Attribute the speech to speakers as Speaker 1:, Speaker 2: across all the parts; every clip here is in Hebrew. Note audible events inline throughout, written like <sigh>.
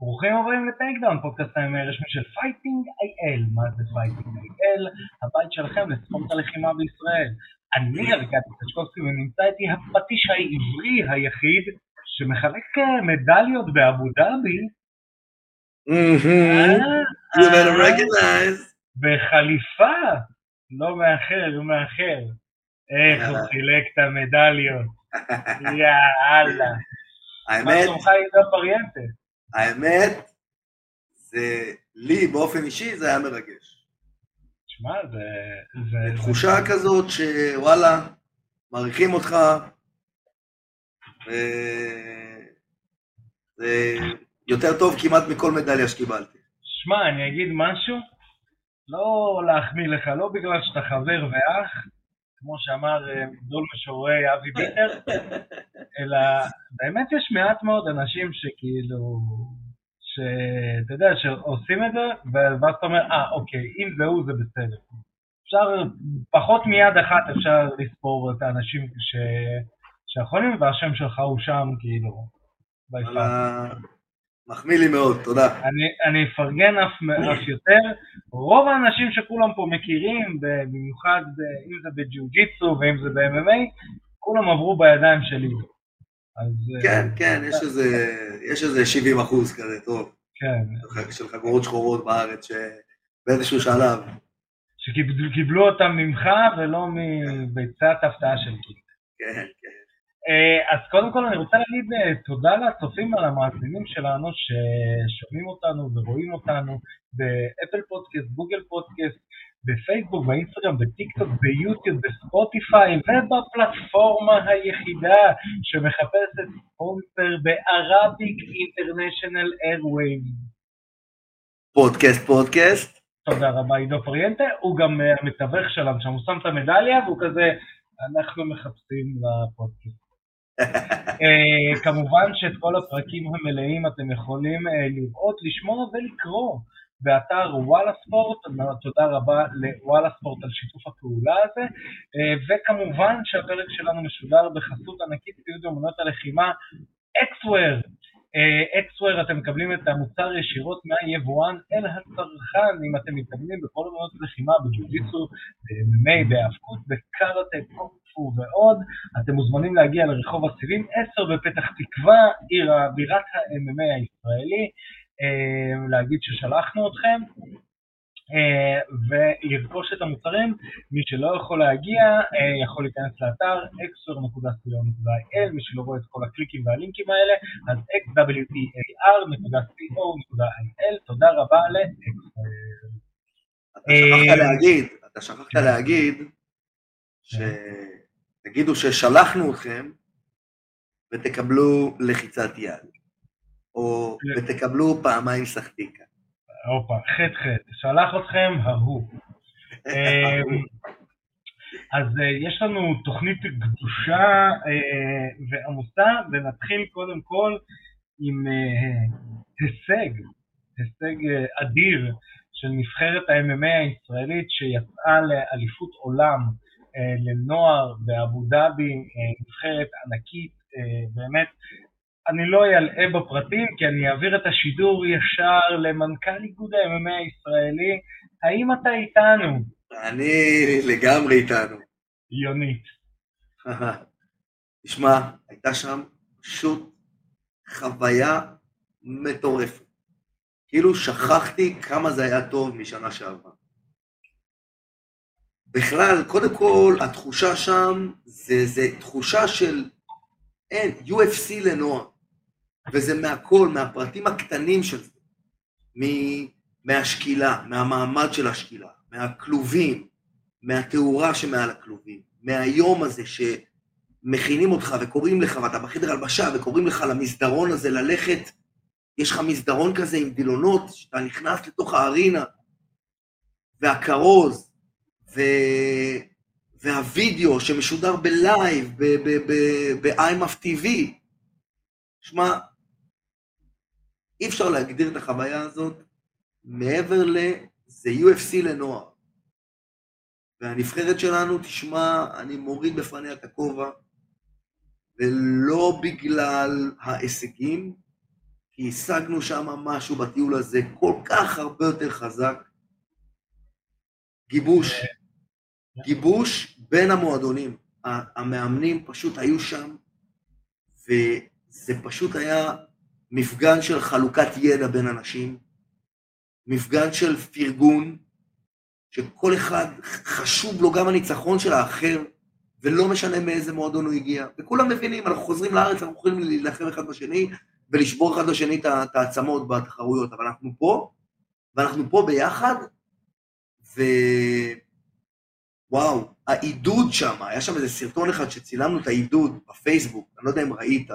Speaker 1: ברוכים הבאים ל Takedown, פודקאסט ה MMA הרשמי של Fighting IL. מה זה Fighting IL? הבית שלכם לספורט הלחימה בישראל. אני ארקדי קצ'קובסקי ונמצא איתי הפטיש העברי היחיד שמחלק אה, מדליות באבו דאבי. בחליפה, לא מאחר, הוא מאחר. איך הוא חילק את המדליות. <laughs> יאללה.
Speaker 2: האמת,
Speaker 1: מה שלומך עידו פריאנטה?
Speaker 2: האמת, זה לי באופן אישי זה היה מרגש.
Speaker 1: תשמע, זה... זה-
Speaker 2: תחושה כזאת שוואלה, מעריכים אותך, וזה יותר טוב כמעט מכל מדליה שקיבלתי.
Speaker 1: שמע, אני אגיד משהו, לא להחמיא לך, לא בגלל שאתה חבר ואח, כמו שאמר אה, גדול משוררי אבי ביטר, אלא באמת יש מעט מאוד אנשים שכאילו, שאתה יודע, שעושים את זה, ואז אתה אומר, אה, אוקיי, אם זה הוא, זה בסדר. אפשר, פחות מיד אחת אפשר לספור את האנשים ש... שיכולים, והשם שלך הוא שם, כאילו,
Speaker 2: מחמיא לי מאוד, תודה.
Speaker 1: אני, אני אפרגן אף, אף יותר, רוב האנשים שכולם פה מכירים, במיוחד אם זה בג'יו-ג'יצו ואם זה ב-MMA, כולם עברו בידיים שלי. אז אה,
Speaker 2: כן, כן, יש איזה, יש איזה 70 אחוז כזה, טוב,
Speaker 1: כן,
Speaker 2: של חגורות שחורות בארץ, שבאיזשהו שלב,
Speaker 1: שקיבלו אותם ממך ולא מביצת הפתעה של קיט.
Speaker 2: כן, כן.
Speaker 1: אה, אז קודם כל אני רוצה להגיד אה, תודה לצופים ולמאזינים שלנו ששומעים אותנו ורואים אותנו ב Apple Podcast, Google Podcast, בפייסבוק, באינסטגרם, בטיקטוק, ביוטיוב, בספוטיפיי ובפלטפורמה היחידה שמחפשת ספונסר ב Arabic International Airwave.
Speaker 2: פודקאסט, פודקאסט.
Speaker 1: תודה רבה עידו פריאנטה, הוא גם אה, המתווך שלנו שם, הוא שם את המדליה והוא כזה, אנחנו מחפשים לפודקאסט. <laughs> אה, כמובן שאת כל הפרקים המלאים אתם יכולים אה, לראות, לשמוע ולקרוא באתר וואלה ספורט, תודה רבה לוואלה ספורט על שיתוף הפעולה הזה, אה, וכמובן שהפרק שלנו משודר בחסות ענקית ציוד אומנות הלחימה, אקסוור. אקסוור אתם מקבלים את המוצר ישירות מהיבואן אל הצרכן, אם אתם מתכוונים בכל אומנות לחימה, בג'ו-ג'יצו, ב-MMA, בהאבקות, בקארטה, קונפו ועוד, אתם מוזמנים להגיע לרחוב הסיבים 10 בפתח תקווה, עיר בירת ה-MMA הישראלי, אה, להגיד ששלחנו אתכם. אה, ולרכוש את המוצרים, מי שלא יכול להגיע אה, יכול להיכנס לאתר xor.co.il, מי שלא רואה את כל הקליקים והלינקים האלה, אז xwer.co.il, תודה רבה לאקסור.
Speaker 2: אתה שכחת
Speaker 1: אה,
Speaker 2: להגיד, אתה שכחת
Speaker 1: כן.
Speaker 2: להגיד, שתגידו ששלחנו אתכם ותקבלו לחיצת יד, או
Speaker 1: כן.
Speaker 2: ותקבלו פעמיים סחטיקה.
Speaker 1: הופה, חטא חטא, שלח אתכם ההוא. אה, אז אה, יש לנו תוכנית גדושה אה, ועמוסה, ונתחיל קודם כל עם אה, הישג, הישג אדיר של נבחרת ה-MMA הישראלית שיצאה לאליפות עולם לנוער באבו דאבי, נבחרת ענקית, באמת. אני לא אלאה בפרטים, כי אני אעביר את השידור ישר למנכ"ל איגוד ה-MMA הישראלי. האם אתה איתנו,
Speaker 2: אני לגמרי איתנו.
Speaker 1: יונית? <laughs>
Speaker 2: תשמע, הייתה שם פשוט חוויה מטורפת. כאילו שכחתי כמה זה היה טוב משנה שעברה. בכלל, קודם כל, התחושה שם זה, זה תחושה של אין, UFC לנוער. וזה מהכל, מהפרטים הקטנים של זה. מ- מהשקילה, מהמעמד של השקילה, מהכלובים, מהתאורה שמעל הכלובים, מהיום הזה שמכינים אותך וקוראים לך, ואתה בחדר הלבשה וקוראים לך למסדרון הזה ללכת, יש לך מסדרון כזה עם דילונות, שאתה נכנס לתוך הארינה, והכרוז, ו... והווידאו שמשודר בלייב, ב-IMAF TV. שמע, אי אפשר להגדיר את החוויה הזאת מעבר ל... זה UFC לנוער. והנבחרת שלנו, תשמע, אני מוריד בפניה את הכובע, ולא בגלל ההישגים, כי השגנו שם משהו בטיול הזה כל כך הרבה יותר חזק. גיבוש, גיבוש בין המועדונים. המאמנים פשוט היו שם, וזה פשוט היה מפגן של חלוקת ידע בין אנשים, מפגן של פרגון, שכל אחד חשוב לו גם הניצחון של האחר, ולא משנה מאיזה מועדון הוא הגיע. וכולם מבינים, אנחנו חוזרים לארץ, אנחנו יכולים להילחם אחד בשני, ולשבור אחד לשני את העצמות בתחרויות, אבל אנחנו פה, ואנחנו פה ביחד, ווואו, העידוד שם, היה שם איזה סרטון אחד שצילמנו את העידוד בפייסבוק, אני לא יודע אם ראית.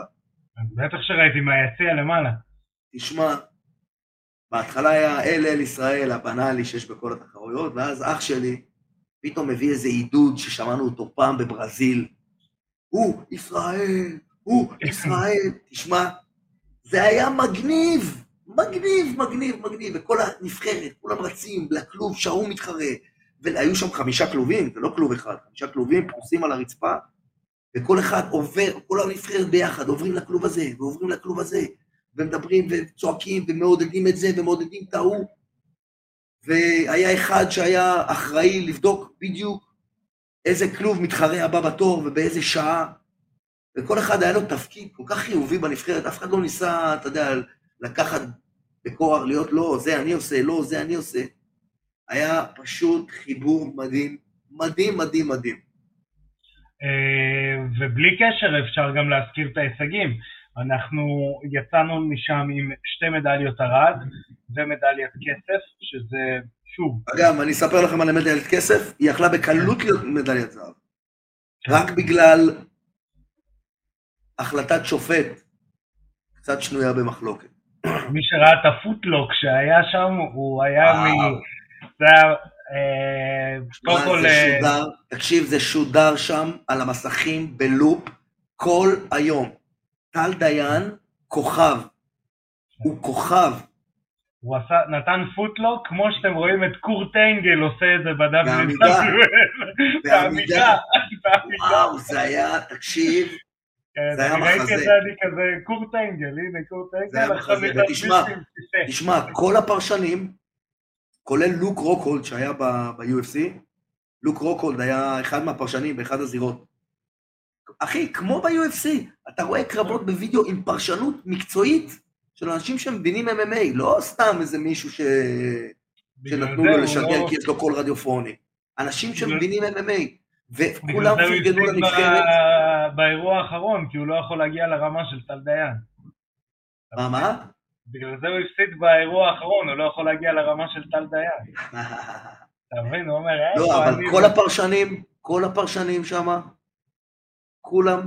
Speaker 1: בטח שראיתי מהיציע למעלה.
Speaker 2: תשמע, בהתחלה היה אל אל ישראל, הבנאלי שיש בכל התחרויות, ואז אח שלי פתאום מביא איזה עידוד ששמענו אותו פעם בברזיל. הוא ישראל, הוא ישראל. תשמע, זה היה מגניב, מגניב, מגניב, מגניב, וכל הנבחרת, כולם רצים לכלוב שההוא מתחרה, והיו שם חמישה כלובים, זה לא כלוב אחד, חמישה כלובים פרוסים על הרצפה, וכל אחד עובר, כל הנבחרת ביחד, עוברים לכלוב הזה, ועוברים לכלוב הזה, ומדברים וצועקים ומעודדים את זה ומעודדים את ההוא. והיה אחד שהיה אחראי לבדוק בדיוק איזה כלוב מתחרה הבא בתור ובאיזה שעה, וכל אחד היה לו תפקיד כל כך חיובי בנבחרת, אף אחד לא ניסה, אתה יודע, לקחת בכוח, להיות לא, זה אני עושה, לא, זה אני עושה. היה פשוט חיבור מדהים, מדהים, מדהים, מדהים.
Speaker 1: אה, ובלי קשר אפשר גם להזכיר את ההישגים. אנחנו יצאנו משם עם שתי מדליות ארד ומדליית כסף, שזה שוב...
Speaker 2: אגב, אני אספר לכם על המדליית כסף, היא יכלה בקלות להיות מדליית זהב. רק בגלל החלטת שופט קצת שנויה במחלוקת.
Speaker 1: מי שראה את הפוטלוק שהיה שם, הוא היה מ... זה היה... אה,
Speaker 2: קודם כל... אה, תקשיב, זה שודר שם על המסכים בלופ כל היום. טל דיין, כוכב. הוא כוכב.
Speaker 1: הוא עשה, נתן פוטלוק, כמו שאתם רואים את קורט אנגל עושה את זה בדף.
Speaker 2: בעמידה. בעמידה. וואו, זה היה, תקשיב,
Speaker 1: כן, זה היה מחזה. ראיתי את זה, אני כזה, קורט אנגל, הנה קורט אנגל.
Speaker 2: זה היה מחזה, ותשמע, תשמע, כל הפרשנים, כולל לוק רוקהולד שהיה ב-UFC, לוק רוקהולד היה אחד מהפרשנים באחד הזירות. אחי, כמו ב-UFC, אתה רואה קרבות בווידאו עם פרשנות מקצועית של אנשים שמבינים MMA, לא סתם איזה מישהו ש... שנתנו לו לשדר לא... כי יש לו קול רדיופוני. אנשים שמבינים MMA, וכולם פרגנו לנבחרת.
Speaker 1: באירוע האחרון, כי הוא לא יכול להגיע לרמה של טל דיין.
Speaker 2: מה, מה?
Speaker 1: בגלל זה הוא הפסיד באירוע האחרון, הוא לא יכול להגיע לרמה של טל דיין. <laughs> אתה מבין? הוא אומר,
Speaker 2: לא, אבל כל הפרשנים, כל הפרשנים שם, כולם,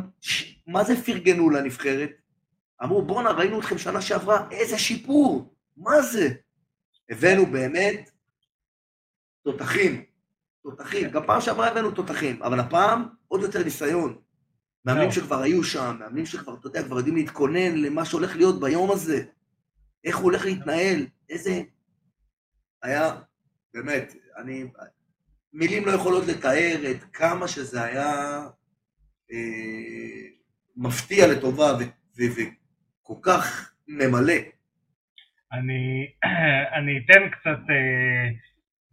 Speaker 2: מה זה פרגנו לנבחרת? אמרו, בואנה, ראינו אתכם שנה שעברה, איזה שיפור, מה זה? הבאנו באמת תותחים, תותחים. גם פעם שעברה הבאנו תותחים, אבל הפעם עוד יותר ניסיון. מאמנים שכבר היו שם, מאמנים שכבר, אתה יודע, כבר יודעים להתכונן למה שהולך להיות ביום הזה. איך הוא הולך להתנהל, איזה... היה, באמת, אני... מילים לא יכולות לתאר את כמה שזה היה אה, מפתיע לטובה וכל כך ממלא.
Speaker 1: אני, <clears throat> אני אתן קצת, אה,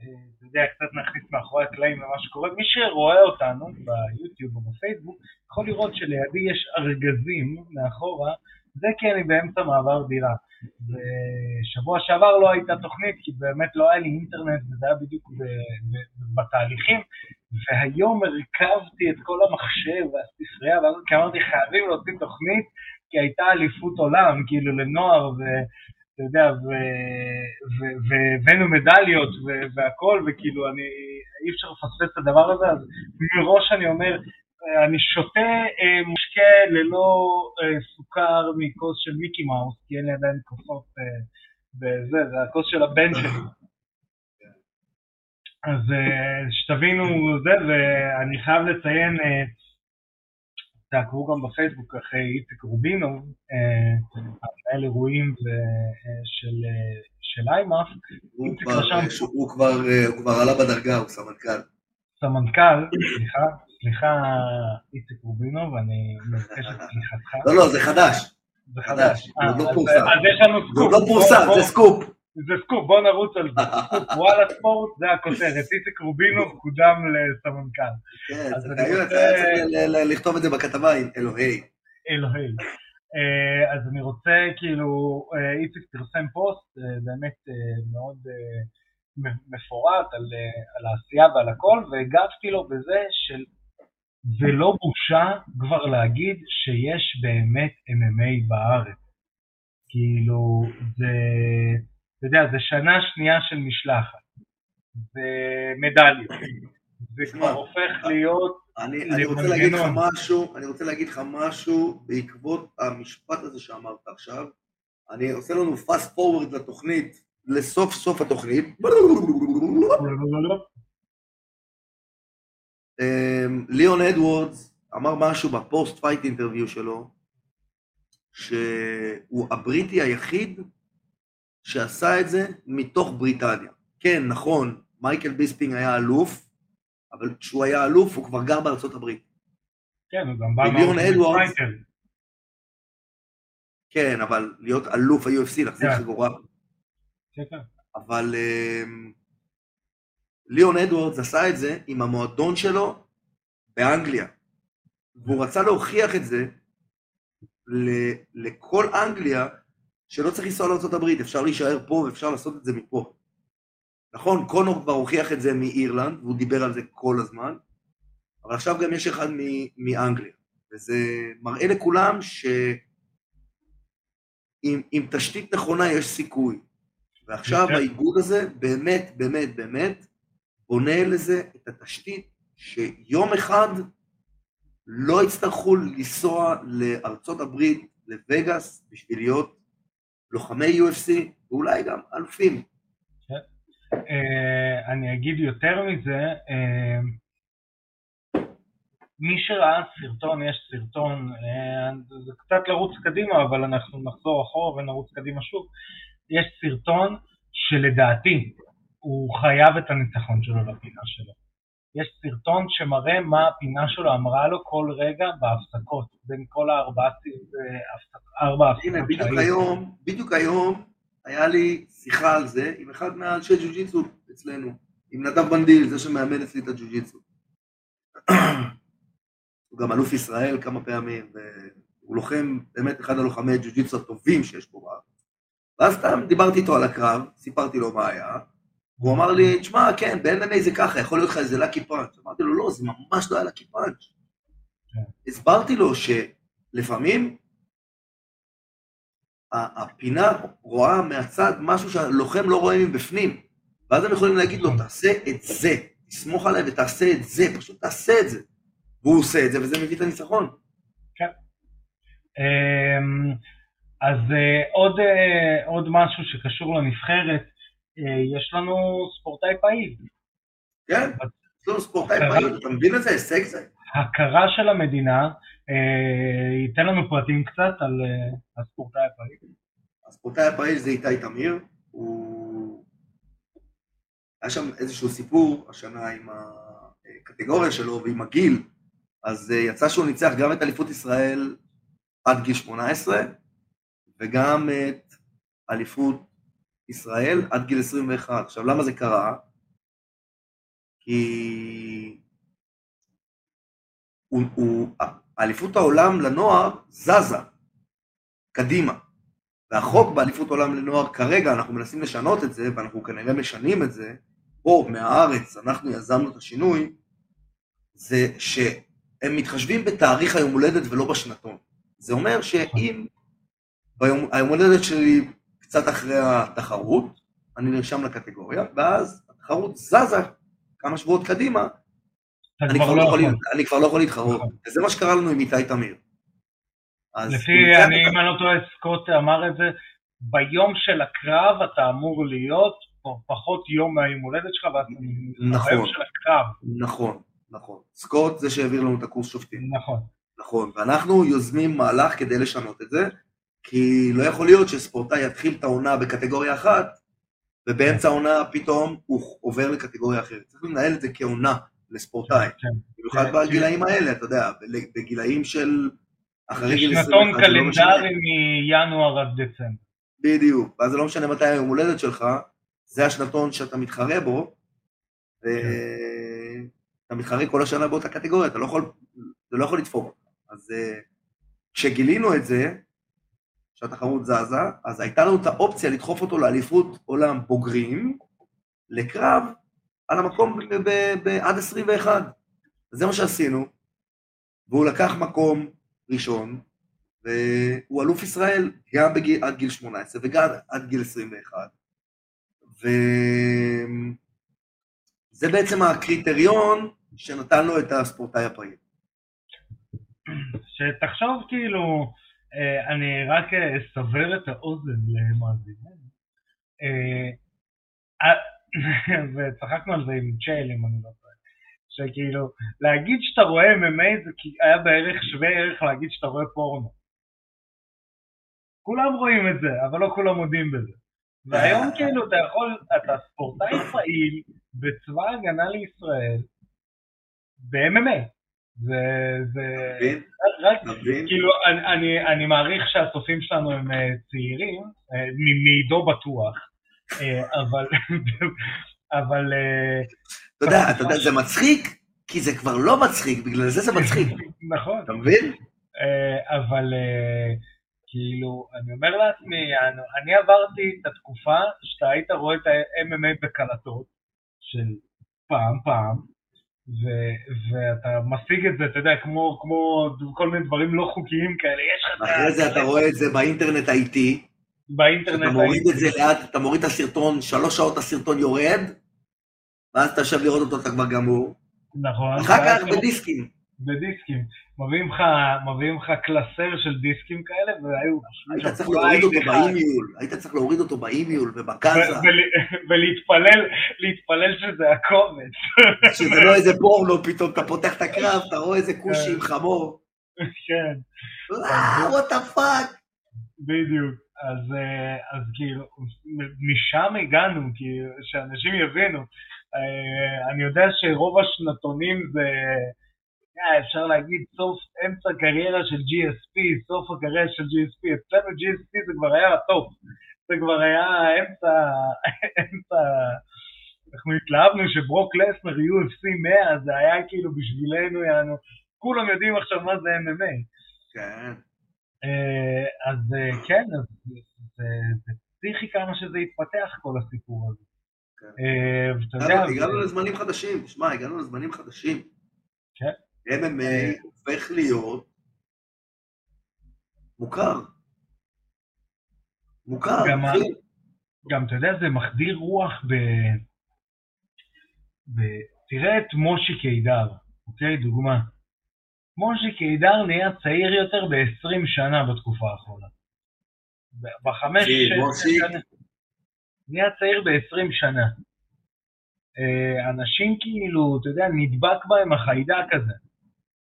Speaker 1: אה, אתה יודע, קצת נכניס מאחורי הקלעים למה שקורה. מי שרואה אותנו ביוטיוב או בפייסבוק, יכול לראות שלידי יש ארגזים מאחורה, זה כי אני באמצע מעבר דירה. ושבוע שעבר לא הייתה תוכנית, כי באמת לא היה לי אינטרנט וזה היה בדיוק בתהליכים, והיום הרכבתי את כל המחשב והספרייה, ואז אמרתי, חייבים להוציא תוכנית, כי הייתה אליפות עולם, כאילו, לנוער, ואתה יודע, והבאנו מדליות והכל, וכאילו, אני, אי אפשר לפספס את הדבר הזה, אז מראש אני אומר, אני שותה אה, משקה ללא אה, סוכר מכוס של מיקי מאוס, כי אין לי עדיין כוסות אה, בזה, זה הכוס של הבן שלי. אז שתבינו זה, ואני חייב לציין, תעקבו גם בפייסבוק אחרי איציק רובינוב, המנהל אירועים של, של איימאף.
Speaker 2: הוא, הוא כבר עלה בדרגה, הוא סמנכ"ל.
Speaker 1: סמנכ"ל, סליחה, סליחה, איציק רובינוב, אני מבקש את סליחתך.
Speaker 2: לא, לא, זה חדש.
Speaker 1: זה חדש.
Speaker 2: זה עוד לא
Speaker 1: אה,
Speaker 2: פורסם.
Speaker 1: אז יש לנו
Speaker 2: זה
Speaker 1: סקופ.
Speaker 2: עוד לא פורסם, זה סקופ.
Speaker 1: זה סקופ, בוא נרוץ על זה. <laughs> וואלה ספורט, זה הכותרת. איציק רובינוב קודם לסמנכ"ל.
Speaker 2: כן, זה צריך לכתוב את זה בכתבה אלוהי.
Speaker 1: אלוהי. אה, אז אני רוצה, כאילו, אה, איציק פרסם פוסט באמת מאוד מפורט על, על העשייה ועל הכל, והגבתי לו בזה של זה לא בושה כבר להגיד שיש באמת MMA בארץ. כאילו, זה, אתה יודע, זה שנה שנייה של משלחת. זה מדליות. זה כבר הופך להיות
Speaker 2: אני, אני רוצה להגיד לך. משהו, אני רוצה להגיד לך משהו בעקבות המשפט הזה שאמרת עכשיו. אני עושה לנו fast forward לתוכנית, לסוף סוף התוכנית. אמ, ליאון אדוורדס אמר משהו ב-post fight interview שלו, שהוא הבריטי היחיד שעשה את זה מתוך בריטניה. כן, נכון, מייקל ביספינג היה אלוף, אבל כשהוא היה אלוף הוא כבר גר בארצות הברית.
Speaker 1: כן, הוא גם בא
Speaker 2: אדוארדס-
Speaker 1: fighter.
Speaker 2: כן, אבל להיות אלוף ה-UFC, להחזיק
Speaker 1: כן.
Speaker 2: חגורה.
Speaker 1: כן, כן.
Speaker 2: אבל אמ, ליאון אדוורדס עשה את זה עם המועדון שלו באנגליה. והוא רצה להוכיח את זה ל- לכל אנגליה, שלא צריך לנסוע לארה"ב, אפשר להישאר פה ואפשר לעשות את זה מפה. נכון, קונור כבר הוכיח את זה מאירלנד, והוא דיבר על זה כל הזמן, אבל עכשיו גם יש אחד מ- מאנגליה. וזה מראה לכולם שעם עם תשתית נכונה יש סיכוי. ועכשיו
Speaker 1: יותר.
Speaker 2: האיגוד הזה באמת, באמת, באמת, בונה לזה את התשתית שיום אחד לא יצטרכו לנסוע לארצות הברית, לווגאס, בשביל להיות לוחמי UFC, ואולי גם אלופים.
Speaker 1: אה, אני אגיד יותר מזה, אה, מי שראה סרטון, יש סרטון, אה, זה קצת לרוץ קדימה, אבל אנחנו נחזור אחורה ונרוץ קדימה שוב, יש סרטון שלדעתי הוא חייב את הניצחון שלו לפינה שלו. יש סרטון שמראה מה הפינה שלו אמרה לו כל רגע בהפסקות, בין כל הארבעה הפסק- ארבע הפסקות
Speaker 2: הנה, בדיוק. היום, בדיוק היום, היה לי שיחה על זה עם אחד מהאנשי ג'ו-ג'יצו אצלנו, עם נדב בנדיל, זה שמאמן אצלי את הג'ו-ג'יצו. <clears throat> הוא גם אלוף ישראל כמה פעמים, והוא לוחם, באמת אחד הלוחמי ג'ו-ג'יצו הטובים שיש פה בארץ. ואז סתם דיברתי איתו על הקרב, סיפרתי לו מה היה, והוא אמר לי, תשמע, כן, ב-MMA זה ככה, יכול להיות לך איזה לקי פאנץ'. אמרתי לו, לא, זה ממש לא היה לקי פאנץ'.
Speaker 1: כן.
Speaker 2: הסברתי לו שלפעמים הפינה רואה מהצד משהו שהלוחם לא רואה מבפנים, ואז הם יכולים להגיד לו, תעשה את זה, תסמוך עליי ותעשה את זה, פשוט תעשה את זה. והוא עושה את זה, וזה מביא את הניצחון.
Speaker 1: אמ, אז אה, עוד, אה, עוד משהו שקשור לנבחרת, יש לנו ספורטאי פעיל.
Speaker 2: כן, יש לנו ספורטאי. פעיל, אתה מבין איזה הישג זה?
Speaker 1: הכרה של המדינה, אה, ייתן לנו פרטים קצת על אה, הספורטאי הפעיל.
Speaker 2: הספורטאי הפעיל זה איתי תמיר, הוא... היה שם איזשהו סיפור השנה עם הקטגוריה שלו ועם הגיל, אז אה, יצא שהוא ניצח גם את אליפות ישראל עד גיל 18, וגם את אליפות ישראל עד גיל 21. עכשיו, למה זה קרה? כי הוא, הוא, אליפות העולם לנוער זזה קדימה. והחוק באליפות עולם לנוער כרגע, אנחנו מנסים לשנות את זה, ואנחנו כנראה משנים את זה, פה מהארץ, אנחנו יזמנו את השינוי, זה שהם מתחשבים בתאריך היום הולדת ולא בשנתון. זה אומר שאם ביום, היום הולדת שלי קצת אחרי התחרות, אני נרשם לקטגוריה, ואז התחרות זזה כמה שבועות קדימה, אני
Speaker 1: כבר לא
Speaker 2: לא יכול,
Speaker 1: יכול.
Speaker 2: אני כבר לא יכול להתחרות.
Speaker 1: נכון.
Speaker 2: וזה מה שקרה לנו עם איתי תמיר.
Speaker 1: לפי, אני, אם אני לא טועה, סקוט אמר את זה, ביום של הקרב אתה אמור להיות פחות יום מהיום הולדת שלך, ואז
Speaker 2: נכון.
Speaker 1: ביום של הקרב,
Speaker 2: נכון, נכון. סקוט זה שהעביר לנו את הקורס שופטים.
Speaker 1: נכון.
Speaker 2: נכון, ואנחנו יוזמים מהלך כדי לשנות את זה, כי לא יכול להיות שספורטאי יתחיל את העונה בקטגוריה אחת, ובאמצע העונה פתאום הוא עובר לקטגוריה אחרת. צריך לנהל את זה כעונה לספורטאי.
Speaker 1: כן.
Speaker 2: במיוחד
Speaker 1: כן,
Speaker 2: בגילאים האלה, אתה יודע, בגילאים של אחרי גיל 21,
Speaker 1: שנתון
Speaker 2: זה.
Speaker 1: קלנדרי מינואר עד דצמבר.
Speaker 2: בדיוק, ואז זה לא משנה מתי היום הולדת שלך, זה השנתון שאתה מתחרה בו, ואתה מתחרה כל השנה באותה קטגוריה, אתה לא יכול, אתה לא יכול לדפוק. אז אה, כשגילינו את זה, שהתחרות זזה, אז הייתה לנו את האופציה לדחוף אותו לאליפות עולם בוגרים, לקרב על המקום ב- ב- ב- עד 21. זה מה שעשינו, והוא לקח מקום ראשון, והוא אלוף ישראל גם בגיל, עד גיל 18 וגם עד גיל 21. וזה בעצם הקריטריון שנתן לו את הספורטאי הפעיל.
Speaker 1: שתחשוב כאילו, אני רק אה, אסבר את האוזן למאזינים. אה, אה, <laughs> וצחקנו על זה עם צ'ייל, אם אני לא טועה. שכאילו, להגיד שאתה רואה MMA זה היה בערך שווה ערך להגיד שאתה רואה פורנו. כולם רואים את זה, אבל לא כולם מודים בזה. והיום <laughs> כאילו אתה יכול, אתה ספורטאי פעיל בצבא ההגנה לישראל ב-MMA. זה, זה,
Speaker 2: מבין?
Speaker 1: רק,
Speaker 2: מבין?
Speaker 1: כאילו, אני, אני, אני מעריך שהצופים שלנו הם אה, צעירים, אה, מעידו בטוח, אה, אבל, <laughs> אבל,
Speaker 2: אתה יודע, אתה יודע, זה מצחיק, כי זה כבר לא מצחיק, בגלל זה זה מצחיק. <laughs>
Speaker 1: נכון,
Speaker 2: אתה מבין?
Speaker 1: אבל כאילו, אני אומר לעצמי, אני, אני עברתי את התקופה שאתה היית רואה את ה-MMA בקלטות של פעם פעם, ו, ואתה משיג את זה, אתה יודע, כמו, כמו כל מיני דברים לא חוקיים כאלה, יש לך
Speaker 2: אחרי זה אתה רואה את זה באינטרנט האיטי,
Speaker 1: באינטרנט,
Speaker 2: אתה מוריד את זה לאט, אתה מוריד את הסרטון, שלוש שעות הסרטון יורד, ואז אתה יושב לראות אותו, אתה כבר גמור.
Speaker 1: נכון,
Speaker 2: אחר כך בדיסקים.
Speaker 1: בדיסקים, מביאים לך, מביאים לך קלסר של דיסקים כאלה, והיו...
Speaker 2: היית צריך להוריד אותו באימיול, היית צריך להוריד אותו באימיול ובקאזה,
Speaker 1: ולהתפלל, להתפלל שזה הקומץ.
Speaker 2: שזה לא איזה פורנו, פתאום אתה פותח את הקרב, אתה רואה איזה כושי עם חמור.
Speaker 1: כן,
Speaker 2: what the fuck.
Speaker 1: בדיוק. אז, אה, אז כאילו, משם הגענו, כאילו, שאנשים יבינו. אה, אני יודע שרוב השנתונים זה, אפשר להגיד, סוף אמצע קריירה של GSP, סוף הקריירה של GSP. אצלנו GSP זה כבר היה הטופ. זה כבר היה אמצע, אמצע, אנחנו התלהבנו שברוק לסנר UFC 100, זה היה כאילו בשבילנו, יענו, כולם יודעים עכשיו מה זה MMA.
Speaker 2: כן.
Speaker 1: אה, אז אה, כן, אז זה- זה פסיכי כמה שזה התפתח כל הסיפור הזה.
Speaker 2: כן.
Speaker 1: אה, ואתה יודע,
Speaker 2: הגענו לזמנים חדשים, שמע, הגענו לזמנים חדשים.
Speaker 1: כן.
Speaker 2: MMA הופך להיות מוכר. מוכר,
Speaker 1: גם
Speaker 2: אחי.
Speaker 1: גם אתה יודע, זה מחדיר רוח ב... ב... תראה את מושי קידר, אוקיי? דוגמה. מושי קידר נהיה צעיר יותר ב-20 שנה בתקופה האחרונה. בחמש,
Speaker 2: אחי,
Speaker 1: שש
Speaker 2: מושי-
Speaker 1: שנה. נהיה צעיר ב-20 שנה. אה, אנשים כאילו, אתה יודע, נדבק בהם החיידק הזה.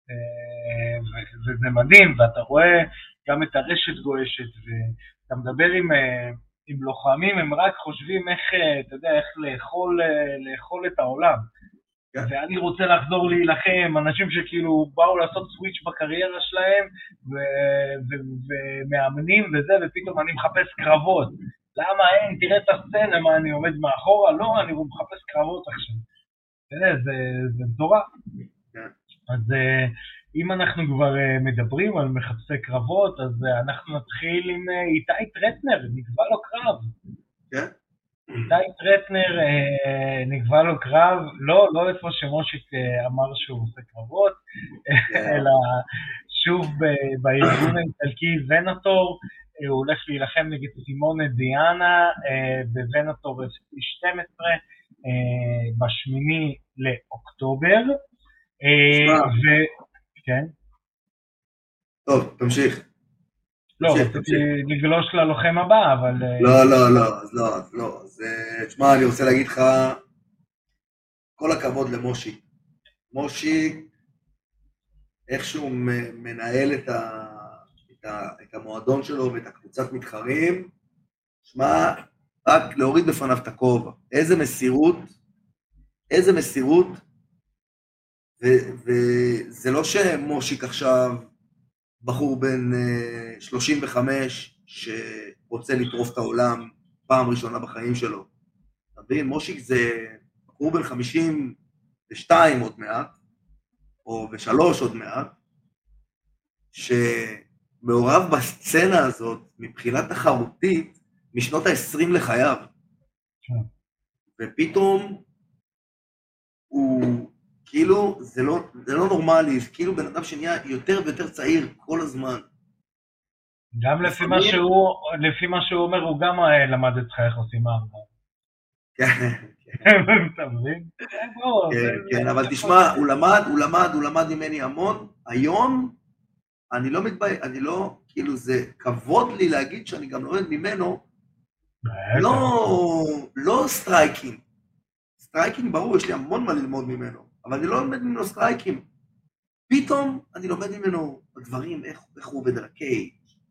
Speaker 1: אה, וזה מדהים, ואתה רואה גם את הרשת גועשת, ואתה מדבר עם, אה, עם לוחמים, הם רק חושבים איך, אה, אתה יודע, איך לאכול, לאכול את העולם.
Speaker 2: כן.
Speaker 1: ואני רוצה לחזור להילחם, אנשים שכאילו באו לעשות סוויץ' בקריירה שלהם, ומאמנים וזה, ופתאום אני מחפש קרבות. למה אין? תראה את הסצנה, מה אני עומד מאחורה? לא, אני מחפש קרבות עכשיו. תראה, זה, זה מטורף. אז אה, אם אנחנו כבר אה, מדברים על מחפשי קרבות, אז אה, אנחנו נתחיל עם איתי טרטנר, נקבע לו קרב.
Speaker 2: כן?
Speaker 1: איתי טרטנר נקבע לו קרב, לא, לא איפה שמושיק אמר שהוא עושה קרבות,
Speaker 2: כן.
Speaker 1: אלא שוב בארגון האיטלקי ונטור, הוא הולך להילחם נגד סימונה דיאנה בוונטור 12 אה, בשמיני לאוקטובר. אה. ו... כן?
Speaker 2: טוב, תמשיך.
Speaker 1: לא, רציתי. לגלוש ללוחם הבא, אבל... אה,
Speaker 2: לא, לא, לא, אז לא, אז לא. אז אה, תשמע, אני רוצה להגיד לך, כל הכבוד למושי. מושי, מ- מנהל את, ה, את, ה, את המועדון שלו ואת הקבוצת מתחרים, שמע, רק להוריד בפניו את הכובע. איזה מסירות, איזה מסירות, וזה לא שמושיק עכשיו בחור בן אה, 35 שרוצה לטרוף את העולם פעם ראשונה בחיים שלו. אתה מבין? מושיק זה בחור בן 52 עוד מעט, או בשלוש עוד מעט, שמעורב בסצנה הזאת מבחינה תחרותית משנות ה-20 לחייו.
Speaker 1: כן.
Speaker 2: ופתאום הוא, כאילו, זה לא, זה לא נורמלי, זה כאילו בן אדם שנהיה יותר ויותר צעיר כל הזמן.
Speaker 1: גם לפי מה
Speaker 2: לפעמים-
Speaker 1: שהוא, לפי מה שהוא אומר, הוא גם אה, למד אצלך איך עושים ארבע.
Speaker 2: כן?
Speaker 1: כן, <laughs>
Speaker 2: כן, כן, אבל תשמע, הוא למד, הוא למד, הוא למד ממני המון. היום, אני לא מתבייש, אני לא, כאילו, זה כבוד לי להגיד שאני גם לומד ממנו. לא, לא סטרייקים. סטרייקים, ברור, יש לי המון מה ללמוד ממנו, אבל אני לא לומד ממנו סטרייקים. פתאום אני לומד ממנו דברים, איך, איך הוא עובד על ה cage,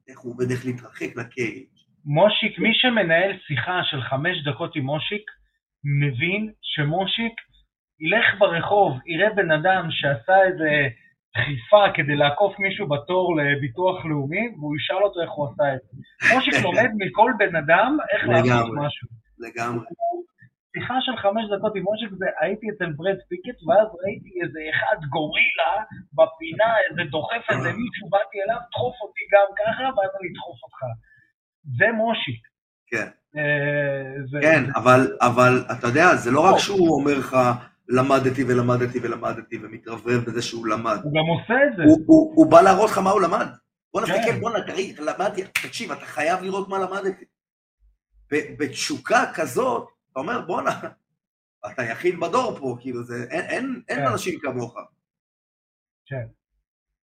Speaker 2: איך הוא עובד, איך להתרחק ל cage.
Speaker 1: מושיק, מי שמנהל שיחה של חמש דקות עם מושיק, מבין שמושיק ילך ברחוב, יראה בן אדם שעשה איזה דחיפה כדי לעקוף מישהו בתור לביטוח לאומי, והוא ישאל אותו איך הוא עשה את זה. מושיק <laughs> לומד מכל בן אדם איך לעשות. משהו.
Speaker 2: לגמרי.
Speaker 1: שיחה של חמש דקות עם מושיק זה הייתי אצל ברד פיקט, ואז ראיתי איזה אחד גורילה בפינה, איזה דוחף איזה מישהו, באתי אליו, דחוף אותי גם ככה, ואז אני אדחוף אותך. זה מושיק.
Speaker 2: כן.
Speaker 1: אה, זה-
Speaker 2: כן, אבל, אבל אתה יודע, זה לא רק. שהוא אומר לך, למדתי ולמדתי ולמדתי ומתרברב בזה שהוא למד.
Speaker 1: הוא גם עושה את זה.
Speaker 2: הוא, הוא, הוא בא להראות לך מה הוא למד. בוא
Speaker 1: כן.
Speaker 2: נסתכל, בוא נתראי, למדתי, תקשיב, אתה חייב לראות מה למדתי. בתשוקה כזאת, אתה אומר, בואנה, אתה יחיד בדור פה, כאילו, זה, אין, אין, אין
Speaker 1: כן.
Speaker 2: אנשים כמוך.
Speaker 1: כן.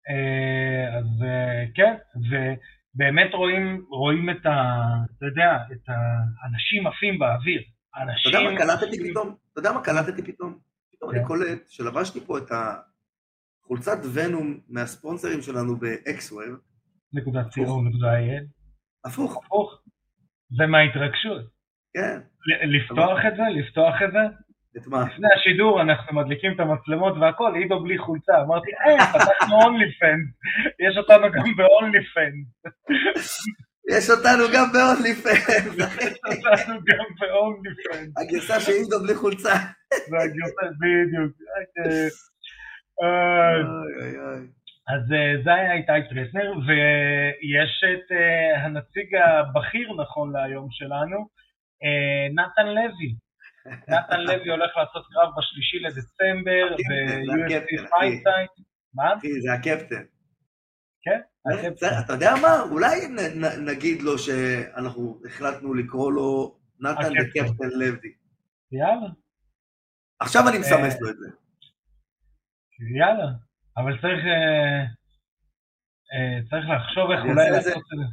Speaker 1: אה, אז אה, כן, ובאמת רואים, רואים את ה... אתה יודע, את האנשים עפים באוויר.
Speaker 2: אתה
Speaker 1: האנשים...
Speaker 2: יודע מה קלטתי פתאום? אתה יודע מה קלטתי פתאום? פתאום
Speaker 1: כן.
Speaker 2: אני קולט שלבשתי פה את החולצת ונום מהספונסרים שלנו ב-Xweb,
Speaker 1: נקודה ציור, נקודה אייל.
Speaker 2: הפוך,
Speaker 1: הפוך. זה מההתרגשות.
Speaker 2: כן,
Speaker 1: לפתוח את זה, לפתוח את זה.
Speaker 2: את מה?
Speaker 1: לפני השידור אנחנו מדליקים את המצלמות והכל, עידו בלי חולצה. אמרתי, אה, פתחנו אונלי פנס. יש אותנו גם באונלי פנס.
Speaker 2: יש אותנו גם ב-only fans, <laughs>
Speaker 1: יש אותנו גם באונלי פנס.
Speaker 2: הגרסה של עידו בלי חולצה.
Speaker 1: זה הגרסה, בדיוק. אה, אה. אז אה, זה היה איתי טרטנר, ויש את אה, הנציג הבכיר נכון להיום שלנו, נתן לוי. נתן לוי הולך לעשות קרב בשלישי לדצמבר ב-UFC.
Speaker 2: fight
Speaker 1: site. מה?
Speaker 2: זה הקפטן.
Speaker 1: כן? הקפטן.
Speaker 2: אתה יודע מה? אולי נגיד לו שאנחנו החלטנו לקרוא לו נתן. וקפטן לוי.
Speaker 1: יאללה,
Speaker 2: עכשיו אני מסמס לו את זה.
Speaker 1: יאללה. אבל צריך... אה, אה, צריך לחשוב איך אולי. לעשות את זה.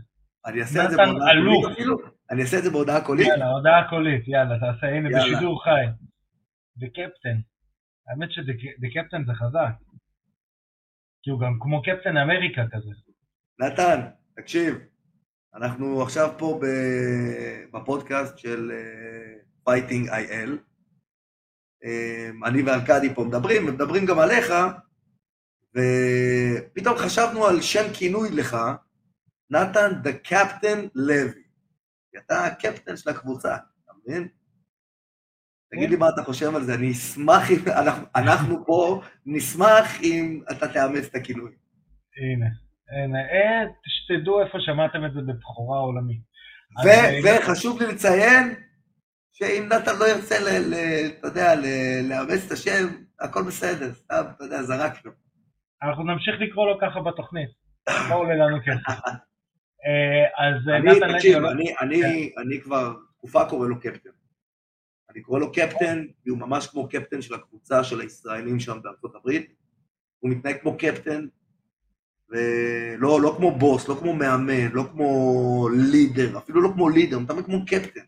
Speaker 2: אני אעשה את זה
Speaker 1: נתן אלוף.
Speaker 2: אני אעשה את זה בהודעה קולית.
Speaker 1: יאללה, הודעה קולית, יאללה, תעשה, הנה,
Speaker 2: יאללה.
Speaker 1: בשידור חי. The Captain. האמת ש-The Captain זה חזק. כי הוא גם כמו קפטן אמריקה כזה.
Speaker 2: נתן, תקשיב, אנחנו עכשיו פה בפודקאסט של פייטינג איי-אל. אני וארקדי פה מדברים, ומדברים גם עליך, ופתאום חשבנו על שם כינוי לך, נתן the captain לוי. כי אתה הקפטן של הקבוצה, אתה מבין? תגיד לי מה אתה חושב על זה, אני אשמח אם, אנחנו, אנחנו <laughs> פה נשמח אם אתה תאמץ את הכינוי.
Speaker 1: הנה, הנה, אה, שתדעו איפה שמעתם את זה בבכורה עולמית.
Speaker 2: וחשוב לי לציין שאם נתן לא ירצה, אתה יודע, לאמץ את השם, הכל בסדר, סתם, אתה יודע, זרקנו.
Speaker 1: אנחנו נמשיך לקרוא לו ככה בתוכנית. לא עולה לנו כסף. <laughs> אה, אז אה,
Speaker 2: אני,
Speaker 1: נתן לוי...
Speaker 2: תקשיב,
Speaker 1: הולך-
Speaker 2: אני, כבר תקופה קורא לו קפטן. אני קורא לו קפטן, כי הוא ממש כמו קפטן של הקבוצה של הישראלים שם בארצות הברית. הוא מתנהג כמו קפטן, ולא לא כמו בוס, לא כמו מאמן, לא כמו לידר, אפילו לא כמו לידר, הוא מתאמן כמו קפטן.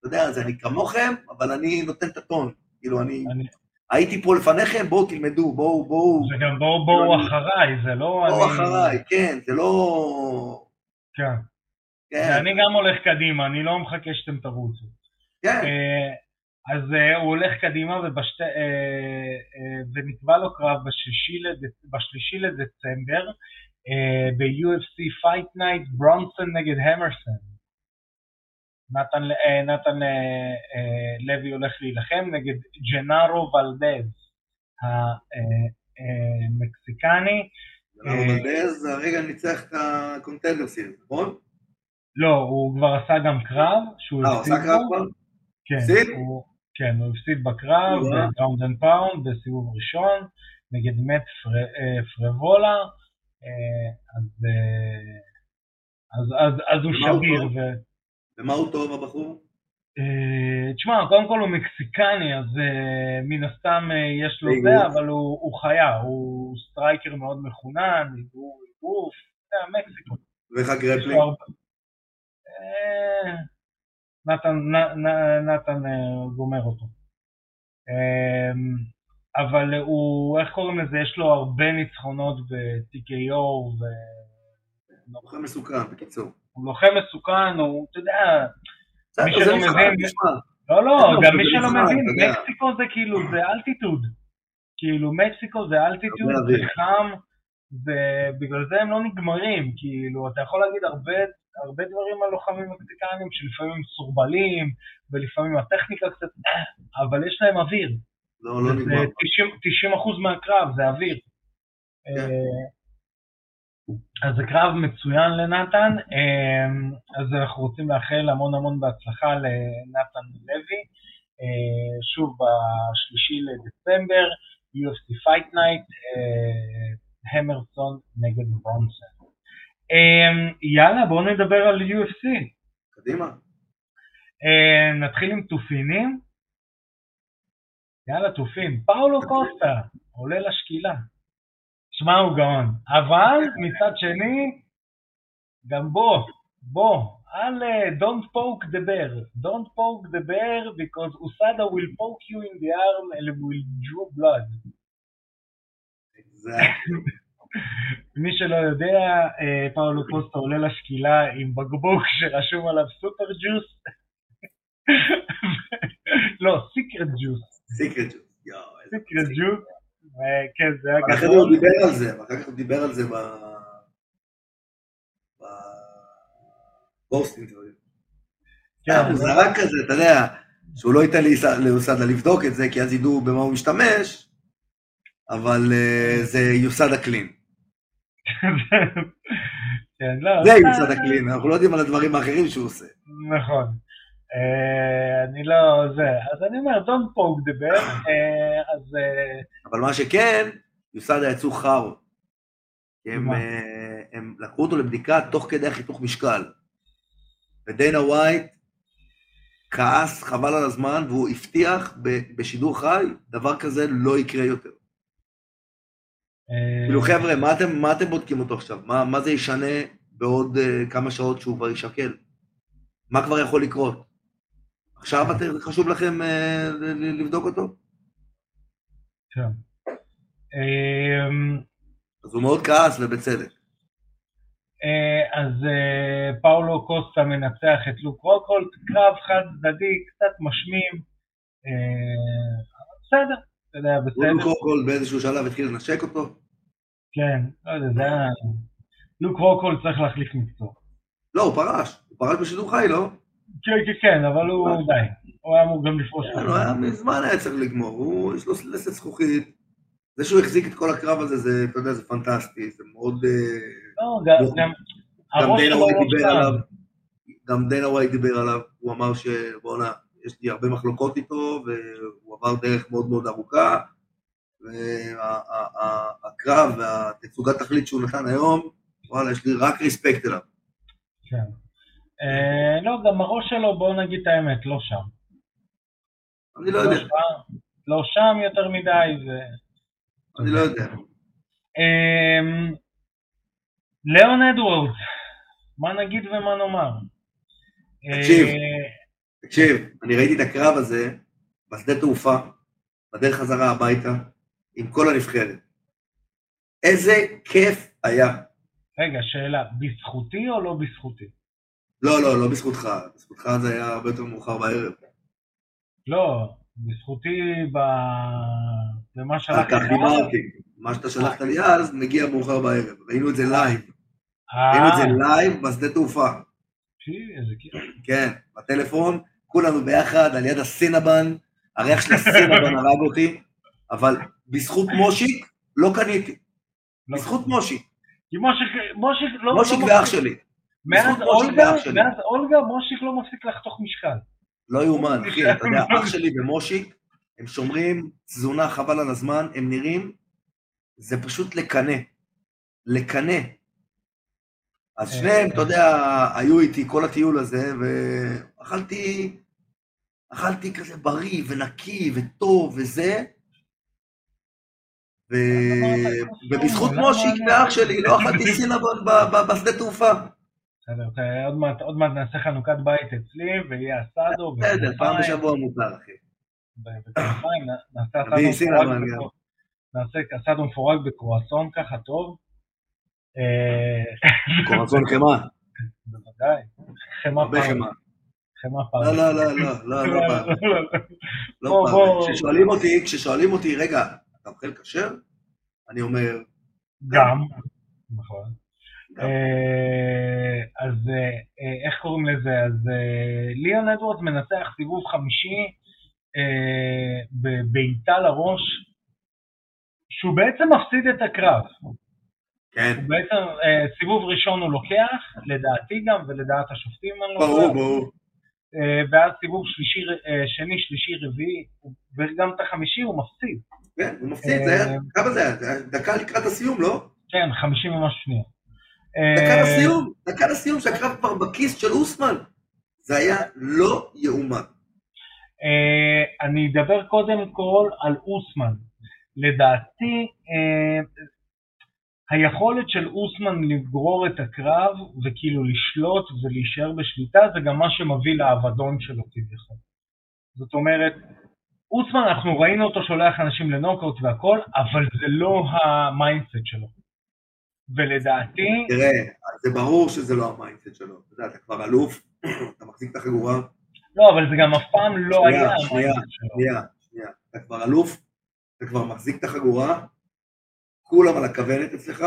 Speaker 2: אתה יודע, זה אני כמוכם, אבל אני נותן את הטון. כאילו, אני
Speaker 1: אני-
Speaker 2: הייתי פה לפניכם, בואו תלמדו, בואו, בואו,
Speaker 1: זה גם בואו בואו אחריי, זה לא...
Speaker 2: בואו אחריי, כן, זה לא...
Speaker 1: כן.
Speaker 2: כן,
Speaker 1: ואני גם הולך קדימה, אני לא מחכה שאתם תרוצו.
Speaker 2: כן,
Speaker 1: אה, אז אה, הוא הולך קדימה ובשתי, אה, ונקבע לו קרב בשלישי, לדצ... בשלישי לדצמבר ב-UFC Fight Night ברונסון נגד המרסון. נתן, נתן לוי הולך להילחם נגד ג'נארו ולדז, המקסיקני.
Speaker 2: ג'נארו ולדז הרגע ניצח את ה contender series, נכון?
Speaker 1: לא, הוא כבר עשה גם קרב, שהוא
Speaker 2: הפסיד בו. אה, עשה קרב כבר?
Speaker 1: כן, כן, הוא הפסיד בקרב, ב ground and pound, בסיבוב ראשון, נגד מת פרבולה, אז, אז, הוא שביר.
Speaker 2: ומה הוא טוב הבחור?
Speaker 1: אה, תשמע, קודם כל הוא מקסיקני, אז אה, מן הסתם אה, יש לו זה, אבל הוא, הוא חיה, הוא striker מאוד מחונן, הוא גוף, זה מקסיקו.
Speaker 2: ואיך הגרפלינג?
Speaker 1: נתן, נתן גומר אותו. אבל הוא, איך קוראים לזה? יש לו הרבה ניצחונות ב-TKO ו...
Speaker 2: לוחם מסוכן, בקיצור.
Speaker 1: הוא לוחם מסוכן, הוא, אתה יודע, מי שלא מבין... לא, לא, גם מי שלא מבין, מקסיקו זה כאילו, זה אלטיטוד. כאילו, מקסיקו זה אלטיטוד, זה חם, ובגלל זה הם לא נגמרים, כאילו, אתה יכול להגיד הרבה, הרבה דברים על לוחמים מקסיקנים שלפעמים הם סורבלים, ולפעמים הטכניקה קצת, אבל יש להם אוויר.
Speaker 2: לא, לא נגמר.
Speaker 1: 90% מהקרב זה אוויר. אז זה קרב מצוין לנתן, אמ, אז אנחנו רוצים לאחל המון המון בהצלחה לנתן לוי. אה, שוב, בשלישי לדצמבר, UFC Fight Night, אה, המרסון נגד ברונסון. אמ, יאללה, בואו נדבר על UFC.
Speaker 2: קדימה.
Speaker 1: אה, נתחיל עם תופינים. יאללה, תופים. פאולו קוסטה עולה לשקילה. שמע, הוא גאון. אבל מצד שני, גם בוא, בוא, אל don't poke the bear. Don't poke the bear because Usada will poke you in the arm and will draw blood. מי שלא יודע, פאולו קוסטה עולה לשקילה עם בקבוק שרשום עליו סופר ג'וס. <laughs> לא, סיקרט ג'וס.
Speaker 2: סיקרט ג'וס,
Speaker 1: סיקרט ג'וס. כן, זה היה
Speaker 2: גדול. אחרי הוא דיבר על זה, ואחר כך הוא דיבר על זה ב... בפוסטים דברים. כן. הוא זרק כזה, אתה יודע, שהוא לא ייתן לאוסדה לבדוק את זה, כי אז ידעו במה הוא משתמש, אבל אה, זה יוסד הקלין. <laughs>
Speaker 1: כן, לא,
Speaker 2: זה יוסד הקלין, אנחנו לא יודעים על הדברים האחרים שהוא עושה.
Speaker 1: נכון. אה, אני לא, זה, אז אני אומר, don't poke the bear, אה, אז... אה,
Speaker 2: אבל מה שכן, יוסדה יצאו חארו. הם, הם לקחו אותו לבדיקה תוך כדי החיתוך משקל. ודיינה ווייט כעס חבל על הזמן, והוא הבטיח בשידור חי, דבר כזה לא יקרה יותר. כאילו חבר'ה, מה אתם, מה אתם בודקים אותו עכשיו? מה, מה זה ישנה בעוד uh, כמה שעות שהוא כבר יישקל? מה כבר יכול לקרות? עכשיו חשוב לכם אה, לבדוק אותו?
Speaker 1: כן.
Speaker 2: אמ, אז הוא מאוד כעס ובצדק.
Speaker 1: אה, אז אה, פאולו קוסטה מנצח את לוק רוקולט, קרב חד צדדי, קצת משמים, בסדר, אתה יודע, בסדר.
Speaker 2: לוק רוקולט באיזשהו שלב התחיל לנשק אותו?
Speaker 1: כן, לא יודע, זה היה... לוק רוקולט צריך להחליף מקצוע.
Speaker 2: לא, הוא פרש, הוא פרש בשידור חי, לא?
Speaker 1: כן, כן, כן, אבל הוא די. הוא היה אמור גם לפרוש.
Speaker 2: כן, הוא היה מזמן היה צריך לגמור, הוא, יש לו לסת זכוכית. זה שהוא החזיק את כל הקרב הזה, זה, אתה יודע, זה פנטסטי, זה מאוד... אה,
Speaker 1: לא, גם...
Speaker 2: גם דיינה ווייט דיבר עליו, גם דיינה ווייט דיבר עליו, הוא אמר שבואנה, יש לי הרבה מחלוקות איתו, והוא עבר דרך מאוד מאוד ארוכה, והקרב והתצוגת תכלית שהוא נתן היום, וואלה, יש לי רק respect אליו.
Speaker 1: כן. אה, לא, גם הראש שלו, בואו נגיד את האמת, לא שם.
Speaker 2: אני לא יודע.
Speaker 1: לא שם יותר מדי, ו...
Speaker 2: אני לא יודע.
Speaker 1: אמ, ליאון אדוורדס, מה נגיד ומה נאמר?
Speaker 2: תקשיב, אה, תקשיב, אני ראיתי את הקרב הזה בשדה תעופה, בדרך חזרה הביתה, עם כל הנבחרת. איזה כיף היה.
Speaker 1: רגע, שאלה, בזכותי או לא בזכותי?
Speaker 2: לא, לא, לא בזכותך, בזכותך זה היה הרבה יותר מאוחר בערב.
Speaker 1: לא, בזכותי ב... במה
Speaker 2: שלחתי. כך דיברתי, מה שאתה שלחת לי אז, מגיע מאוחר בערב. ראינו את זה לייב.
Speaker 1: אה,
Speaker 2: ראינו את זה live בשדה תעופה. כן, בטלפון, כולנו ביחד, על יד הסינבון, הריח של הסינבן <laughs> הרג אותי, אבל בזכות מושיק, לא קניתי.
Speaker 1: לא.
Speaker 2: בזכות מושיק.
Speaker 1: כי מושיק, מושיק לא...
Speaker 2: מושיק
Speaker 1: לא
Speaker 2: ואח שלי.
Speaker 1: מאז
Speaker 2: מושיק
Speaker 1: אולגה. מאז אולגה, מושיק לא מפסיק לחתוך משקל.
Speaker 2: לא יאומן, אחי, אתה יודע, <laughs> אח שלי ומושיק, הם שומרים תזונה חבל על הזמן, הם נראים, זה פשוט לקנא. לקנא. אז שניהם, אתה יודע, היו איתי כל הטיול הזה, ואכלתי, אכלתי כזה בריא ונקי וטוב וזה, ו... ובזכות מושיק ואח שלי לא אכלתי סינבון בשדה תעופה.
Speaker 1: בסדר, עוד מעט- עוד מעט נעשה חנוכת בית אצלי, ויהיה אסדו.
Speaker 2: בסדר, פעם בשבוע מותר, אחי.
Speaker 1: נעשה אסדו
Speaker 2: סינמן
Speaker 1: מפורק בקרואסון ככה, טוב. אה,
Speaker 2: קורצון חמאה,
Speaker 1: בוודאי. חמאה פעם.
Speaker 2: חמאה.
Speaker 1: פעם.
Speaker 2: לא, לא, לא, לא, לא, לא פעם. לא פעם. כששואלים אותי, כששואלים אותי, רגע, אתה אוכל כשר? אני אומר,
Speaker 1: גם. נכון. אה, אז אה, אה, איך קוראים לזה? אז ליאון אדוורדס מנצח סיבוב חמישי בבעיטה לראש, שהוא בעצם מפסיד את הקרב.
Speaker 2: כן,
Speaker 1: הוא בעצם, סיבוב ראשון הוא לוקח, לדעתי גם, ולדעת השופטים אני לא
Speaker 2: ברור,
Speaker 1: יודע.
Speaker 2: ברור.
Speaker 1: ואז סיבוב שלישי, שני, שלישי, רביעי, וגם את החמישי הוא מפסיד.
Speaker 2: כן, הוא מפסיד, זה היה, כמה זה היה? זה היה דקה לקראת הסיום, לא?
Speaker 1: כן, חמישים ומשהו שניות.
Speaker 2: דקה
Speaker 1: אה,
Speaker 2: לסיום, דקה לסיום, שהקרב כבר בכיס של אוסמן. זה היה לא יאומן.
Speaker 1: אה, אני אדבר קודם כל על אוסמן. לדעתי, אה, היכולת של אוסמן לגרור את הקרב וכאילו לשלוט ולהישאר בשליטה זה גם מה שמביא לאבדון שלו כביכול. זאת אומרת, אוסמן, אנחנו ראינו אותו שולח אנשים לנוקאוט והכל, אבל זה לא ה mindset שלו. ולדעתי,
Speaker 2: תראה, זה ברור שזה לא ה mindset שלו. אתה יודע, אתה כבר אלוף, <clears throat> אתה מחזיק את החגורה.
Speaker 1: לא, אבל זה גם אף פעם לא
Speaker 2: שנייה,
Speaker 1: היה
Speaker 2: שנייה,
Speaker 1: ה mindset שלו.
Speaker 2: שנייה, שנייה. אתה כבר אלוף, אתה כבר מחזיק את החגורה, כולם על הכוונת אצלך,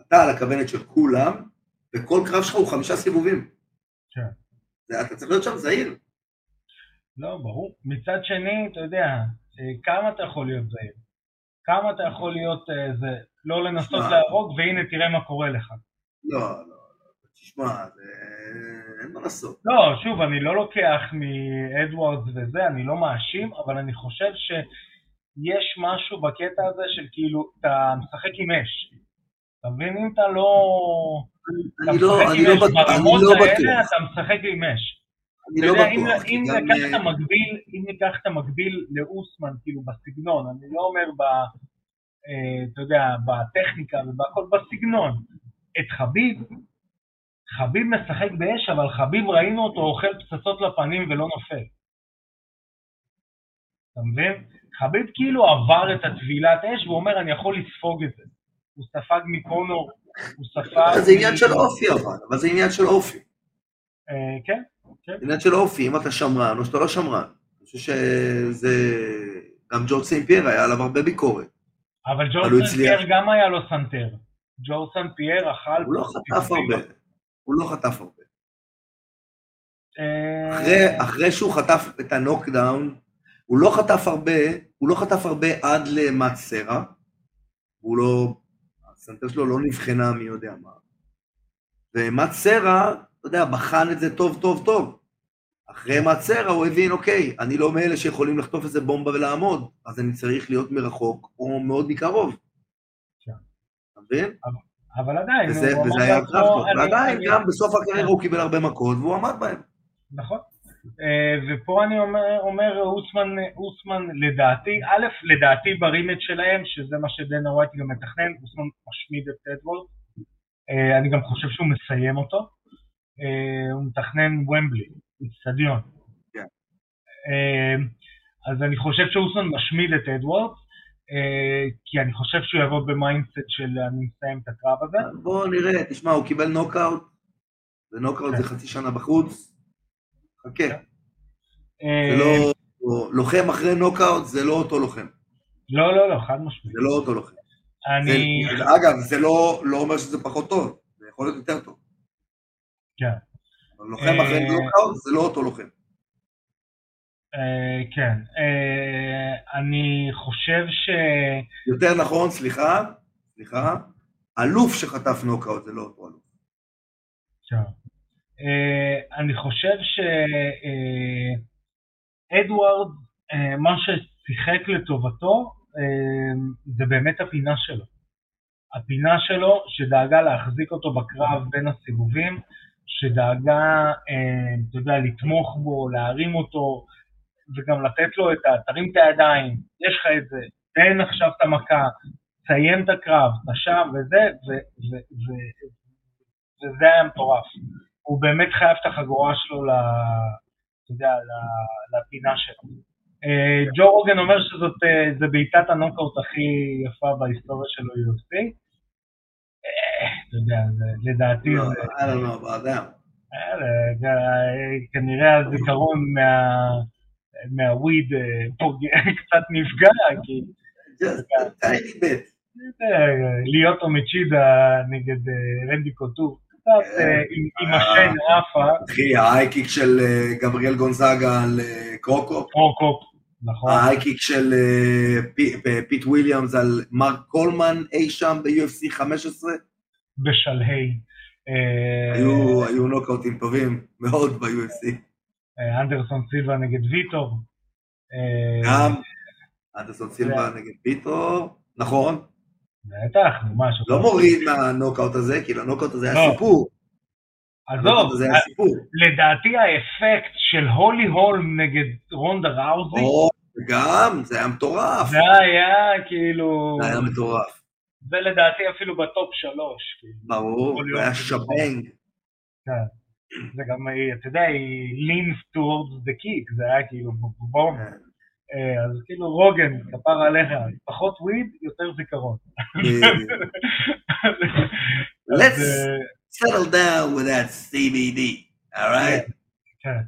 Speaker 2: אתה על הכוונת של כולם, וכל קרב שלך הוא חמישה סיבובים.
Speaker 1: כן.
Speaker 2: אתה צריך להיות שם זהיר.
Speaker 1: לא, ברור. מצד שני, אתה יודע, אה, כמה אתה יכול להיות זהיר? כמה אתה יכול להיות אה, זה, לא לנסות. להרוג, והנה תראה מה קורה לך.
Speaker 2: לא, לא, לא. תשמע. אין מה לעשות.
Speaker 1: לא, שוב, אני לא לוקח מאדוארדס וזה, אני לא מאשים, אבל אני חושב שיש משהו בקטע הזה של כאילו, אתה משחק עם אש. אתה מבין? אם אתה לא...
Speaker 2: אני לא, אני לא בטוח,
Speaker 1: ברמות
Speaker 2: לא
Speaker 1: האלה. אתה משחק עם אש.
Speaker 2: אני לא בטוח.
Speaker 1: אם ניקח את המקביל, לאוסמן, כאילו בסגנון, אני לא אומר אתה יודע, בטכניקה ובכל, בסגנון. את חביב, חביב משחק באש, אבל חביב ראינו אותו אוכל פצצות לפנים ולא נופל. אתה מבין? חביב כאילו עבר את הטבילת אש והוא אומר, אני יכול לספוג את זה. הוא ספג מקונור, הוא ספג...
Speaker 2: זה עניין של אופי אבל, אבל זה עניין של אופי.
Speaker 1: אה, כן, כן.
Speaker 2: עניין של אופי, אם אתה שמרן או שאתה לא שמרן. אני חושב שזה... גם ג'ורג' סיינט פייר היה עליו הרבה ביקורת.
Speaker 1: אבל
Speaker 2: אבל הוא
Speaker 1: ג'ו סן
Speaker 2: הצליח.
Speaker 1: פייר גם היה לו סנטר. ג'ורג' סן פייר אכל...
Speaker 2: הוא לא חטף הרבה. הוא לא חטף הרבה.
Speaker 1: אה,
Speaker 2: אחרי, אחרי שהוא חטף את ה knockdown, הוא לא חטף הרבה, הוא לא חטף הרבה עד למט סרה. הוא לא... הסנטר שלו לא נבחנה מי יודע מה. ומט סרה, אתה יודע, בחן את זה טוב טוב טוב. אחרי סרה הוא הבין, אוקיי, אני לא מאלה שיכולים לחטוף איזה בומבה ולעמוד, אז אני צריך להיות מרחוק או מאוד מקרוב.
Speaker 1: כן.
Speaker 2: אתה מבין?
Speaker 1: אבל עדיין,
Speaker 2: וזה,
Speaker 1: הוא
Speaker 2: וזה היה.
Speaker 1: אני-
Speaker 2: ועדיין,
Speaker 1: אני-
Speaker 2: גם בסוף הקריירה הוא קיבל הרבה מכות והוא עמד בהם.
Speaker 1: נכון. אה, ופה אני אומר, אומר אוסמן, אוסמן לדעתי, א', לדעתי ב rematch שלהם, שזה מה שדנה ווייט גם מתכנן, אוסמן משמיד את אדוורדס. אה, אני גם חושב שהוא מסיים אותו. אה, הוא מתכנן וומבלי, איצטדיון.
Speaker 2: כן.
Speaker 1: אה, אז אני חושב שאוסמן משמיד את אדוורדס, אה, כי אני חושב שהוא יבוא ב mindset של אני מסיים את הקרב הזה.
Speaker 2: בוא נראה, תשמע, הוא קיבל נוקאוט, ונוקאוט זה
Speaker 1: כן.
Speaker 2: חצי שנה בחוץ. חכה,
Speaker 1: אה,
Speaker 2: זה לא... לוחם אחרי נוקאוט זה לא אותו לוחם.
Speaker 1: לא, לא, לא, חד משמעית.
Speaker 2: זה לא אותו לוחם.
Speaker 1: אני...
Speaker 2: זה, אגב, זה לא, לא אומר שזה פחות טוב, זה יכול להיות יותר טוב.
Speaker 1: כן.
Speaker 2: לוחם אחרי
Speaker 1: אה,
Speaker 2: נוקאוט זה לא אותו לוחם.
Speaker 1: אה, כן. אה, אני חושב ש...
Speaker 2: יותר נכון, סליחה, סליחה, אלוף שחטף נוקאוט זה לא אותו אלוף.
Speaker 1: אה, אני חושב שאדוארד, אה, מה ששיחק לטובתו, אה, זה באמת הפינה שלו. הפינה שלו, שדאגה להחזיק אותו בקרב בין הסיבובים, שדאגה, אה, אתה יודע, לתמוך בו, להרים אותו, וגם לתת לו את ה... תרים את הידיים, יש לך את זה, תן עכשיו את המכה, תסיים את הקרב, אתה שם וזה, וזה היה מטורף. הוא באמת חייב את החגורה שלו, ל- אתה יודע, לפינה שלו. אה, ג'ו רוגן אומר שזאת אה, בעיטת הנוקאוט הכי יפה בהיסטוריה של ה-UFC. אה, אתה יודע, לדעתי
Speaker 2: לא. I don't know about.
Speaker 1: אה, זה- כנראה הזיכרון מה- מה weed אה, <laughs> קצת נפגע, כי
Speaker 2: Just a tiny bit.
Speaker 1: אה, ליוטו מצ'ידה נגד אה, רנדי קוטור, קצת אה, עם- השן עפה,
Speaker 2: אחי, ה high kick של אה, גבריאל גונזאגה על אה, קרו
Speaker 1: קו, קרו קופ, נכון,
Speaker 2: ה high kick של אה, פי- אה, פיט וויליאמס על מרק קולמן אי שם ב-UFC 15,
Speaker 1: בשלהי. אה,
Speaker 2: היו היו נוקאוטים טובים מאוד ב-UFC.
Speaker 1: אה, אנדרסון סילבה נגד ויטור. אה,
Speaker 2: גם אנדרסון סילבה נגד פיטרו, נכון,
Speaker 1: בטח, שאתה-
Speaker 2: לא מוריד מהנוקאוט הזה, כי לנוקאוט הזה היה
Speaker 1: לא.
Speaker 2: סיפור.
Speaker 1: עזוב. לדעתי האפקט של הולי הולם נגד רונדה ראוזי,
Speaker 2: או, וגם, זה היה מטורף.
Speaker 1: זה היה כאילו,
Speaker 2: זה היה מטורף.
Speaker 1: זה לדעתי אפילו בטופ שלוש. כאילו.
Speaker 2: ברור, זה היה. שבנג.
Speaker 1: זה גם, אתה יודע, היא leans towards the kick, זה היה כאילו בום.
Speaker 2: כן.
Speaker 1: אה, אז כאילו רוגן, כפר עליך, פחות וויד, יותר זיכרון. <laughs>
Speaker 2: Let's settle down with that CBD, alright?
Speaker 1: כן.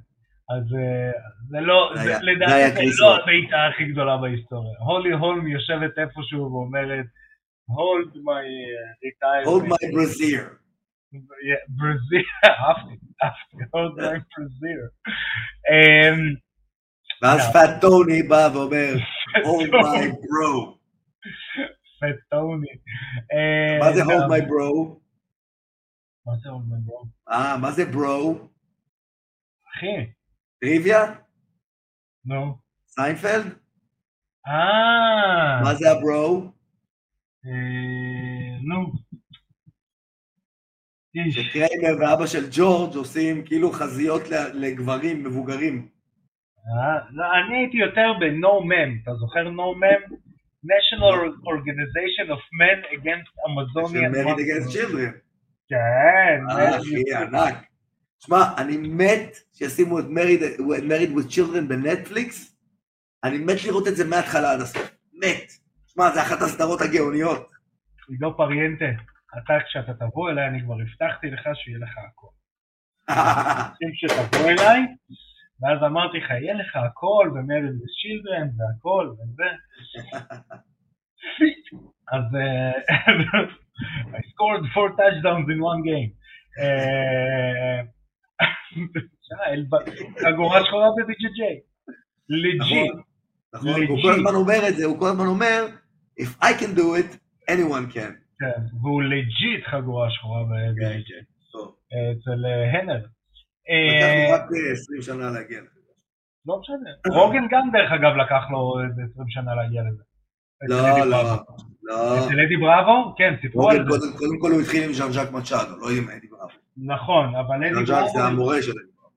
Speaker 1: אז אה, זה לא, לדעתי זה לא. הבעיטה הכי גדולה בהיסטוריה. הולי הולם יושבת איפשהו ואומרת, hold my uh, retirement.
Speaker 2: Hold my brazier.
Speaker 1: ברזיר, אהבתי, אהבתי, hold my ברזיר. אמ,
Speaker 2: ואז
Speaker 1: כן.
Speaker 2: פאט טוני בא ואומר, hold my bro.
Speaker 1: פט טוני. אה,
Speaker 2: מה זה
Speaker 1: גם-
Speaker 2: hold my bro?
Speaker 1: מה זה hold my bro?
Speaker 2: אה, מה זה bro?
Speaker 1: אחי,
Speaker 2: טריוויה?
Speaker 1: נו.
Speaker 2: סיינפלד?
Speaker 1: אה,
Speaker 2: מה זה ה
Speaker 1: bro? נו.
Speaker 2: שקריימר ואבא של ג'ורג' עושים כאילו חזיות לגברים מבוגרים.
Speaker 1: אה, לא, אני הייתי יותר ב-NO MA'AM, אתה זוכר NO MA'AM? National Organization of Men Against Amazonian Monsters.
Speaker 2: אגנס צ'ילדרן.
Speaker 1: כן,
Speaker 2: אה,
Speaker 1: Married
Speaker 2: אחי, ענק. שמע, אני מת שישימו את מריד with children בנטפליקס. אני מת לראות את זה מההתחלה עד הסוף. מת. שמע, זה אחת הסדרות הגאוניות.
Speaker 1: עידו פריאנטה, אתה כשאתה תבוא אליי, אני כבר הבטחתי לך שיהיה לך הכל. <laughs> רוצים שתבוא אליי, ואז אמרתי לך, יהיה לך הכל, ומרד ושילדרן, והכל, וזה. <laughs> אז אה, <laughs> I scored four touchdowns in one game. חגורה שחורה ב-BJJ. Legit.
Speaker 2: נכון, נכון, הוא כל הזמן אומר את זה, הוא כל הזמן אומר, If I can do it, anyone can.
Speaker 1: כן, והוא legit חגורה שחורה ב-BJJ.
Speaker 2: טוב,
Speaker 1: אה, אצל אה, הנר.
Speaker 2: לקח
Speaker 1: אה,
Speaker 2: לו רק אה, 20 שנה להגיע לזה.
Speaker 1: לא משנה. רוגן גם דרך אגב לקח לו איזה 20 שנה להגיע לזה.
Speaker 2: לא, לא,
Speaker 1: בראבו.
Speaker 2: לא.
Speaker 1: אצל אדי בראבו? כן, סיפרו על זה.
Speaker 2: קודם כל הוא התחיל עם ז'אן ז'אק מצ'אדו, לא עם אדי בראבו.
Speaker 1: נכון, אבל
Speaker 2: ז'אן
Speaker 1: אדי
Speaker 2: ז'אק זה
Speaker 1: בראבו,
Speaker 2: המורה של אדי בראבו.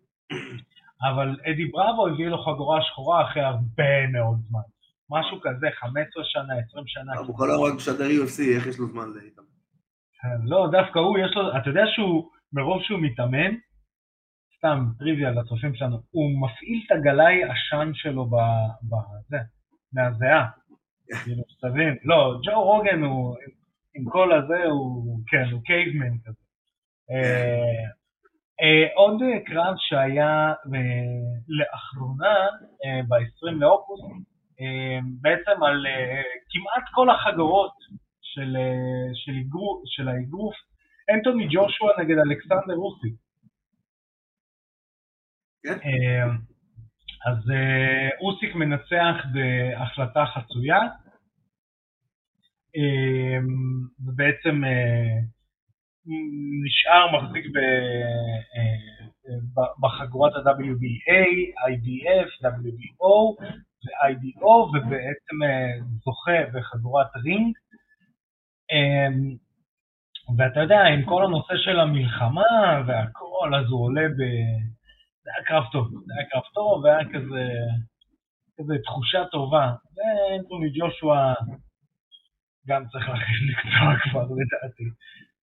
Speaker 1: אבל אדי בראבו הביא לו חגורה שחורה אחרי הרבה מאוד זמן. משהו כזה, 15 שנה, 20 שנה.
Speaker 2: הוא כל היום רק משדר UFC, איך יש לו זמן להתאמן?
Speaker 1: כן, לא, דווקא הוא, יש לו, אתה יודע שהוא, מרוב שהוא מתאמן, סתם טריוויה לצופים שלנו, הוא מפעיל את הגלאי עשן שלו בזה, מהזיעה. כאילו, שתבין, לא, ג'ו רוגן הוא, עם כל הזה, הוא, כן, הוא קייבמן כזה. אה, אה, עוד קרב שהיה אה, לאחרונה, ב-20 לאוגוסט, בעצם על אה, כמעט כל החגורות של, אה, של, של האגרוף, אנטוני ג'ושוע נגד אלכסנדר רוסי.
Speaker 2: כן.
Speaker 1: אה, אז אה, אוסיק מנצח בהחלטה חצויה, אה, ובעצם אה, נשאר מחזיק אה, ב- בחגורת ה-WBA, IBF, WBO ו-IBO, ובעצם אה, זוכה בחגורת רינג. אה, ואתה יודע, עם כל הנושא של המלחמה והכל, אז הוא עולה ב... זה היה קרב טוב, זה היה קרב טוב, והיה כזה, כזה תחושה טובה. ואנטוני ג'ושוע גם צריך להכין מקצוע כבר, לדעתי.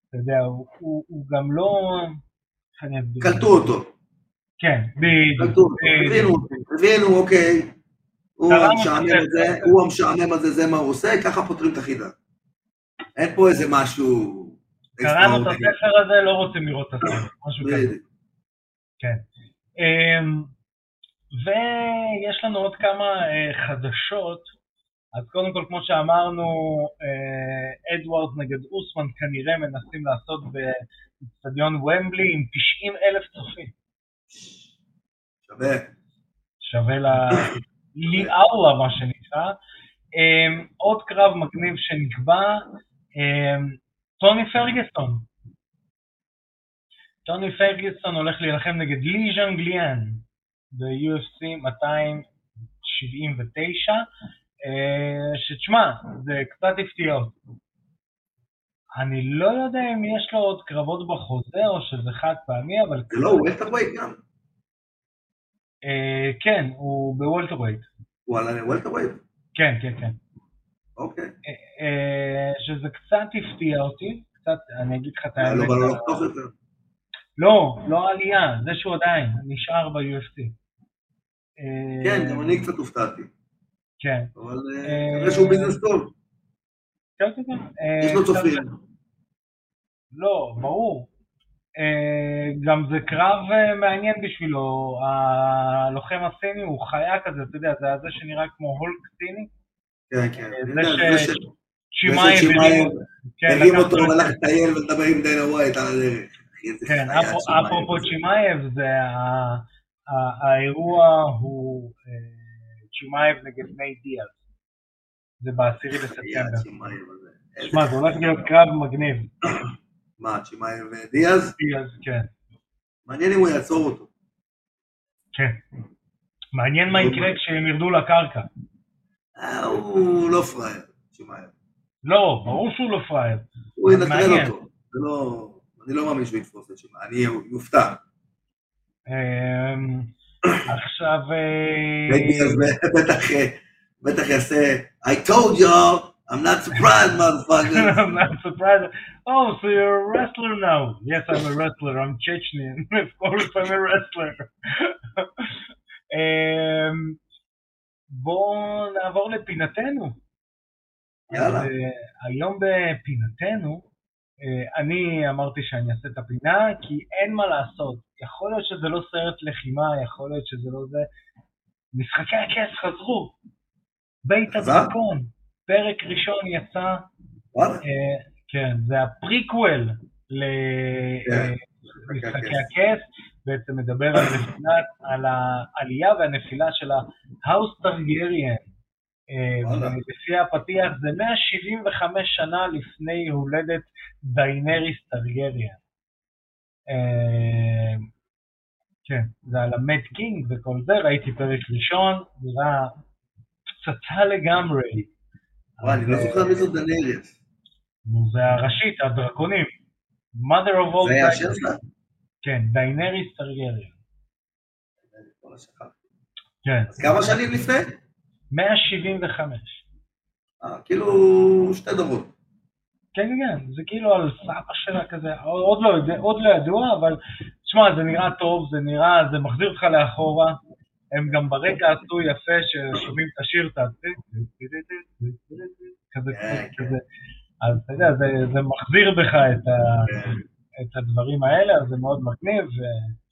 Speaker 1: אתה יודע, הוא, הוא, הוא גם לא...
Speaker 2: קלטו אותו.
Speaker 1: כן, בדיוק.
Speaker 2: קלטו אותו.
Speaker 1: בדיוק.
Speaker 2: הבינו. הבינו, אוקיי. הוא המשעמם הזה,
Speaker 1: ספר.
Speaker 2: הוא המשעמם הזה, זה מה הוא עושה, ככה פותרים את החידה. אין פה איזה משהו...
Speaker 1: קראנו את. הספר הזה, לא רוצים לראות את הספר, משהו כזה. כן. אמ, ויש לנו עוד כמה אה, חדשות. אז קודם כל, כמו שאמרנו, אה, אדוארדס נגד אוסמן כנראה מנסים לעשות באצטדיון ומבלי עם 90 אלף צופים.
Speaker 2: שווה.
Speaker 1: שווה ל... ליאאולה, מה שנקרא. אמ, עוד קרב מגניב שנקבע, אמ, טוני פרגסון. טוני פרגסון הולך להילחם נגד לי ז'אנגליאן ב-UFC 279, אה, שתשמע, זה קצת הפתיע אותי. אני לא יודע אם יש לו עוד קרבות בחוזה או שזה חד פעמי, אבל
Speaker 2: זה לא, הוא וולטרווייט גם.
Speaker 1: אה, כן, הוא ב welterweight.
Speaker 2: הוא עלה ל welterweight?
Speaker 1: כן, כן, כן.
Speaker 2: אוקיי.
Speaker 1: אה, שזה קצת הפתיע אותי, קצת, אני אגיד לך את
Speaker 2: היה
Speaker 1: האמת.
Speaker 2: לו בא לו לחתוך את זה.
Speaker 1: לא, לא עלייה, זה שהוא עדיין נשאר ב-UFC. אה,
Speaker 2: כן, גם אני קצת הופתעתי.
Speaker 1: כן,
Speaker 2: אבל אה,
Speaker 1: אה,
Speaker 2: כנראה שהוא ביזנס טוב.
Speaker 1: כן, כן, כן. אה,
Speaker 2: יש לו צופים.
Speaker 1: לא, ברור. אה, גם זה קרב אה, מעניין בשבילו, הלוחם הסיני הוא חיה כזה, אתה יודע, זה הזה שנראה כמו הולק סיני.
Speaker 2: כן, כן.
Speaker 1: אה, זה
Speaker 2: יודע,
Speaker 1: ש-
Speaker 2: זה ש-
Speaker 1: צ'ימאייב
Speaker 2: זה שצ'ימאייב
Speaker 1: כן,
Speaker 2: הרים אותו
Speaker 1: זה.
Speaker 2: לטייל ולדבר עם דיינה ווייט על הדרך.
Speaker 1: כן, אפרופו. צ'ימאייב, זה האירוע הוא צ'ימאייב נגד נייט דיאז. זה בעשירי בספטמבר. שמע, זה הולך להיות קרב מגניב.
Speaker 2: מה, צ'ימאייב ודיאז?
Speaker 1: דיאז, כן,
Speaker 2: מעניין אם הוא יעצור אותו.
Speaker 1: כן. מעניין מה יקרה כשהם ירדו לקרקע.
Speaker 2: אה, הוא לא פראייר, צ'ימאייב.
Speaker 1: לא, ברור שהוא לא פראייר.
Speaker 2: הוא ינטרל. אותו. זה לא... אני לא מאמין שהוא יתפוס את צ'ימאייב. אני מופתע.
Speaker 1: אמ, עכשיו... אה,
Speaker 2: בטח יעשה I told y'all, I'm not surprised, motherfucker. <laughs>
Speaker 1: I'm not surprised. Oh, so you're a wrestler now. Yes, I'm a wrestler. I'm Chechnyan. <laughs> of course, I'm a wrestler. <laughs> um, בואו נעבור לפינתנו.
Speaker 2: יאללה.
Speaker 1: אז, uh, היום בפינתנו, uh, אני אמרתי שאני אעשה את הפינה, כי אין מה לעשות. יכול להיות שזה לא סרט לחימה, יכול להיות שזה לא זה. משחקי הכס חזרו. בית? הדרקון. פרק ראשון יצא. אה, כן, זה הפריקוול
Speaker 2: כן,
Speaker 1: למשחקי
Speaker 2: הכס.
Speaker 1: בעצם מדבר על נפילת, על העלייה והנפילה של ה House טרגריאן. אה. ולפי הפתיח זה 175 שנה לפני הולדת דיינריס טרגריאן. אה, כן, זה על ה Mad King וכל זה, ראיתי פרק ראשון, נראה פצצה לגמרי.
Speaker 2: וואי, אני לא זוכר מי זאת דנריאס.
Speaker 1: זה הראשית, הדרקונים. mother of all
Speaker 2: זה היה. השם שלה?
Speaker 1: כן, דיינריס טרגריאן.
Speaker 2: שכחתי.
Speaker 1: כן,
Speaker 2: אז כמה שנים לפני?
Speaker 1: 175.
Speaker 2: אה, כאילו שתי דורות.
Speaker 1: כן, כן, זה כאילו על סבא שלה כזה, עוד לא, עוד לא ידוע, אבל תשמע, זה נראה טוב, זה נראה, זה מחזיר אותך לאחורה. הם גם ברקע עשו יפה ששומעים את השיר. כזה,
Speaker 2: כן, כן.
Speaker 1: כזה. אז אתה יודע, זה, זה מחזיר בך את, ה. את הדברים האלה, אז זה מאוד מגניב, ו-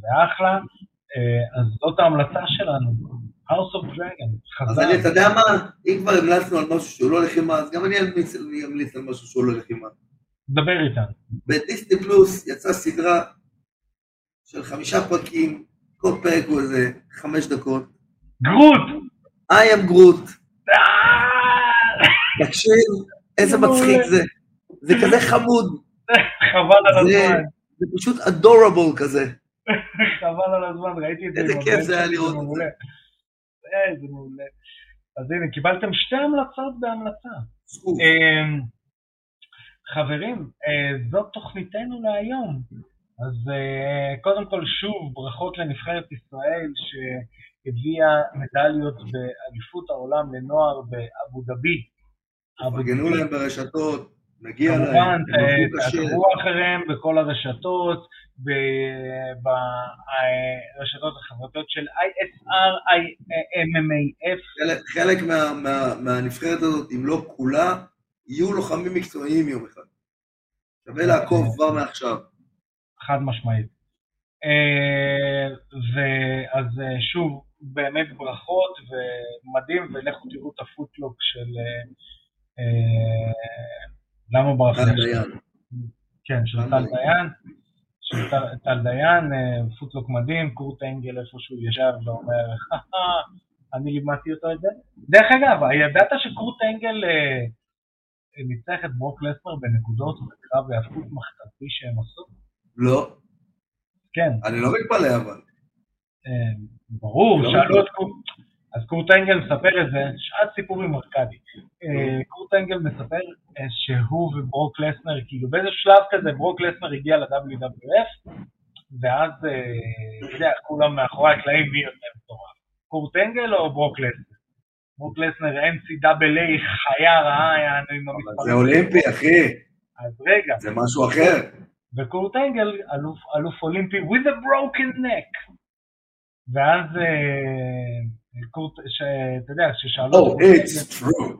Speaker 1: זה אחלה. אה, אז זאת ההמלצה שלנו. House of Dragon,
Speaker 2: אז
Speaker 1: חזר.
Speaker 2: אני, אתה יודע מה, אם כבר המלצנו על משהו שהוא לא לחימה, אז גם אני אמליץ אני אמליץ על משהו שהוא לא לחימה.
Speaker 1: דבר איתנו.
Speaker 2: בדיסני פלוס יצאה סדרה של חמישה פרקים, כל פרק הוא איזה חמש דקות.
Speaker 1: גרוט!
Speaker 2: I am Groot,
Speaker 1: אה!
Speaker 2: תקשיב, איזה מצחיק זה. זה כזה חמוד,
Speaker 1: חבל על הזמן.
Speaker 2: זה פשוט adorable כזה.
Speaker 1: חבל על הזמן, ראיתי את זה.
Speaker 2: איזה כיף זה היה לראות את זה.
Speaker 1: איזה מעולה. אז הנה, קיבלתם שתי המלצות בהמלצה. אמ, חברים, אה, זאת תוכניתנו להיום. אז אה, קודם כל שוב ברכות לנבחרת ישראל שהביאה מדליות באליפות העולם לנוער באבו דאבי. אבו
Speaker 2: פרגנו
Speaker 1: דאבי.
Speaker 2: להם ברשתות, מגיע להם,
Speaker 1: כמובן, אה. תעקבו אחריהם בכל הרשתות, ברשתות החברתיות של ISR, IMMAF,
Speaker 2: חלק- חלק מה- מה- מהנבחרת הזאת, אם לא כולה, יהיו לוחמים מקצועיים יום אחד. שווה לעקוב כבר מעכשיו.
Speaker 1: חד משמעית. אה, ואז אה, שוב, באמת ברכות ומדהים, ולכו תראו את הפוטלוק של... אה, למה ברכה?
Speaker 2: טל דיין.
Speaker 1: כן, של
Speaker 2: טל דיין.
Speaker 1: של טל- דיין, פוטלוק מדהים, קורט אנגל איפה שהוא ישב ואומר, "חכה, אני לימדתי אותו את זה. דרך אגב, ידעת שקורט אנגל ניצח את ברוק לסנר בנקודות בקרב היאבקות מחתרתי שהם עשו?
Speaker 2: לא,
Speaker 1: כן,
Speaker 2: אני לא מתפלא אבל.
Speaker 1: אה, ברור,
Speaker 2: לא
Speaker 1: שאלו. את קורט, אז קורט אנגל מספר את זה, שעת סיפור עם ארכדי. אה, קורט אנגל מספר אה, שהוא וברוק לסנר, כאילו באיזה שלב כזה ברוק לסנר הגיע ל-WWF, ואז, אתה יודע, כולם מאחורי הקלעים מי יותר מטורף. קורט אנגל או ברוק לסנר? ברוק לסנר NCAA חיה רעה, יענו עם המספרים.
Speaker 2: זה אולימפי, אחי,
Speaker 1: אז רגע,
Speaker 2: זה משהו אחר.
Speaker 1: וקורט אנגל, אלוף, אלוף אולימפי with a broken neck. ואז אה, קורט, אתה יודע, ששאלו
Speaker 2: Oh, it's true.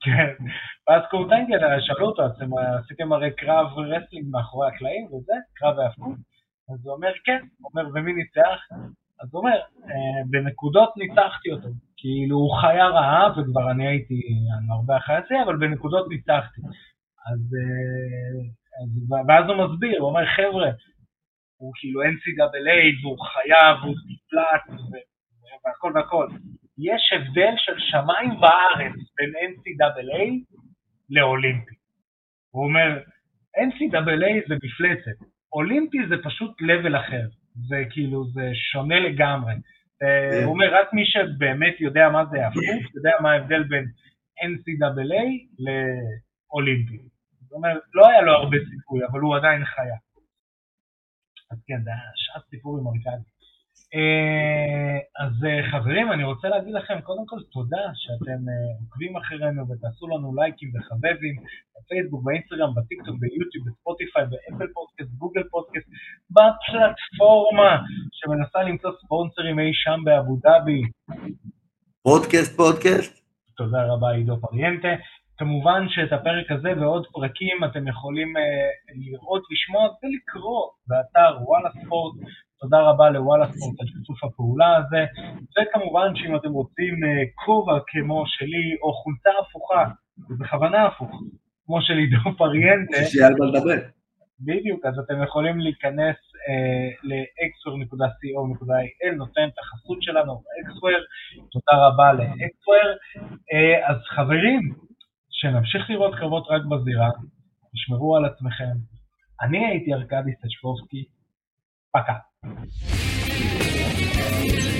Speaker 1: כן, ואז קורט אנגל, אה, שאלו אותו, אתם עשיתם הרי קרב wrestling מאחורי הקלעים וזה, קרב היאבקות? אז הוא אומר, כן, הוא אומר, ומי ניצח? אז הוא אומר, "אה, בנקודות ניצחתי אותו. כאילו, הוא חיה רעה, וכבר אני הייתי הרבה אחרי זה, אבל בנקודות ניצחתי. אה, אז, ואז הוא מסביר, הוא אומר, חבר'ה, הוא כאילו NCAA, והוא חיה, והוא אתלט, ו- והכל והכל. יש הבדל של שמיים וארץ בין NCAA לאולימפי. הוא אומר, NCAA זה מפלצת, אולימפי זה פשוט level אחר, זה כאילו, זה שונה לגמרי. אה, הוא אומר, רק מי שבאמת יודע מה זה הפוך, יודע מה ההבדל בין NCAA לאולימפי. זאת אומרת, לא היה לו הרבה סיכוי, אבל הוא עדיין חיה. אז כן, זה היה שעת סיפור עם ארקדי. אה, אז אה, חברים, אני רוצה להגיד לכם קודם כל תודה שאתם אה, עוקבים אחרינו ותעשו לנו לייקים וחבבים בפייסבוק, באינסטגרם, בטיקטוק, ביוטיוב, בספוטיפיי, באפל פודקאסט, גוגל פודקאסט, בפלטפורמה שמנסה למצוא ספונסרים אי שם באבו דאבי.
Speaker 2: פודקאסט, פודקאסט.
Speaker 1: תודה רבה עידו פריאנטה. כמובן שאת הפרק הזה ועוד פרקים אתם יכולים אה, לראות, לשמוע ולקרוא באתר וואלה ספורט. תודה רבה לוואלה ספורט על שיתוף הפעולה הזה. וכמובן שאם אתם רוצים אה, כובע כמו שלי או חולצה הפוכה, ובכוונה הפוך, כמו של עידו <laughs> פריאנטה,
Speaker 2: שיהיה על מה לדבר.
Speaker 1: בדיוק, אז אתם יכולים להיכנס אה, ל-xware.co.il, נותן את החסות שלנו, xware, תודה רבה ל-xware. אה, אז חברים, שנמשיך לראות קרבות רק בזירה, תשמרו על עצמכם. אני הייתי ארכדי סצ'פורסקי, פקה. thank you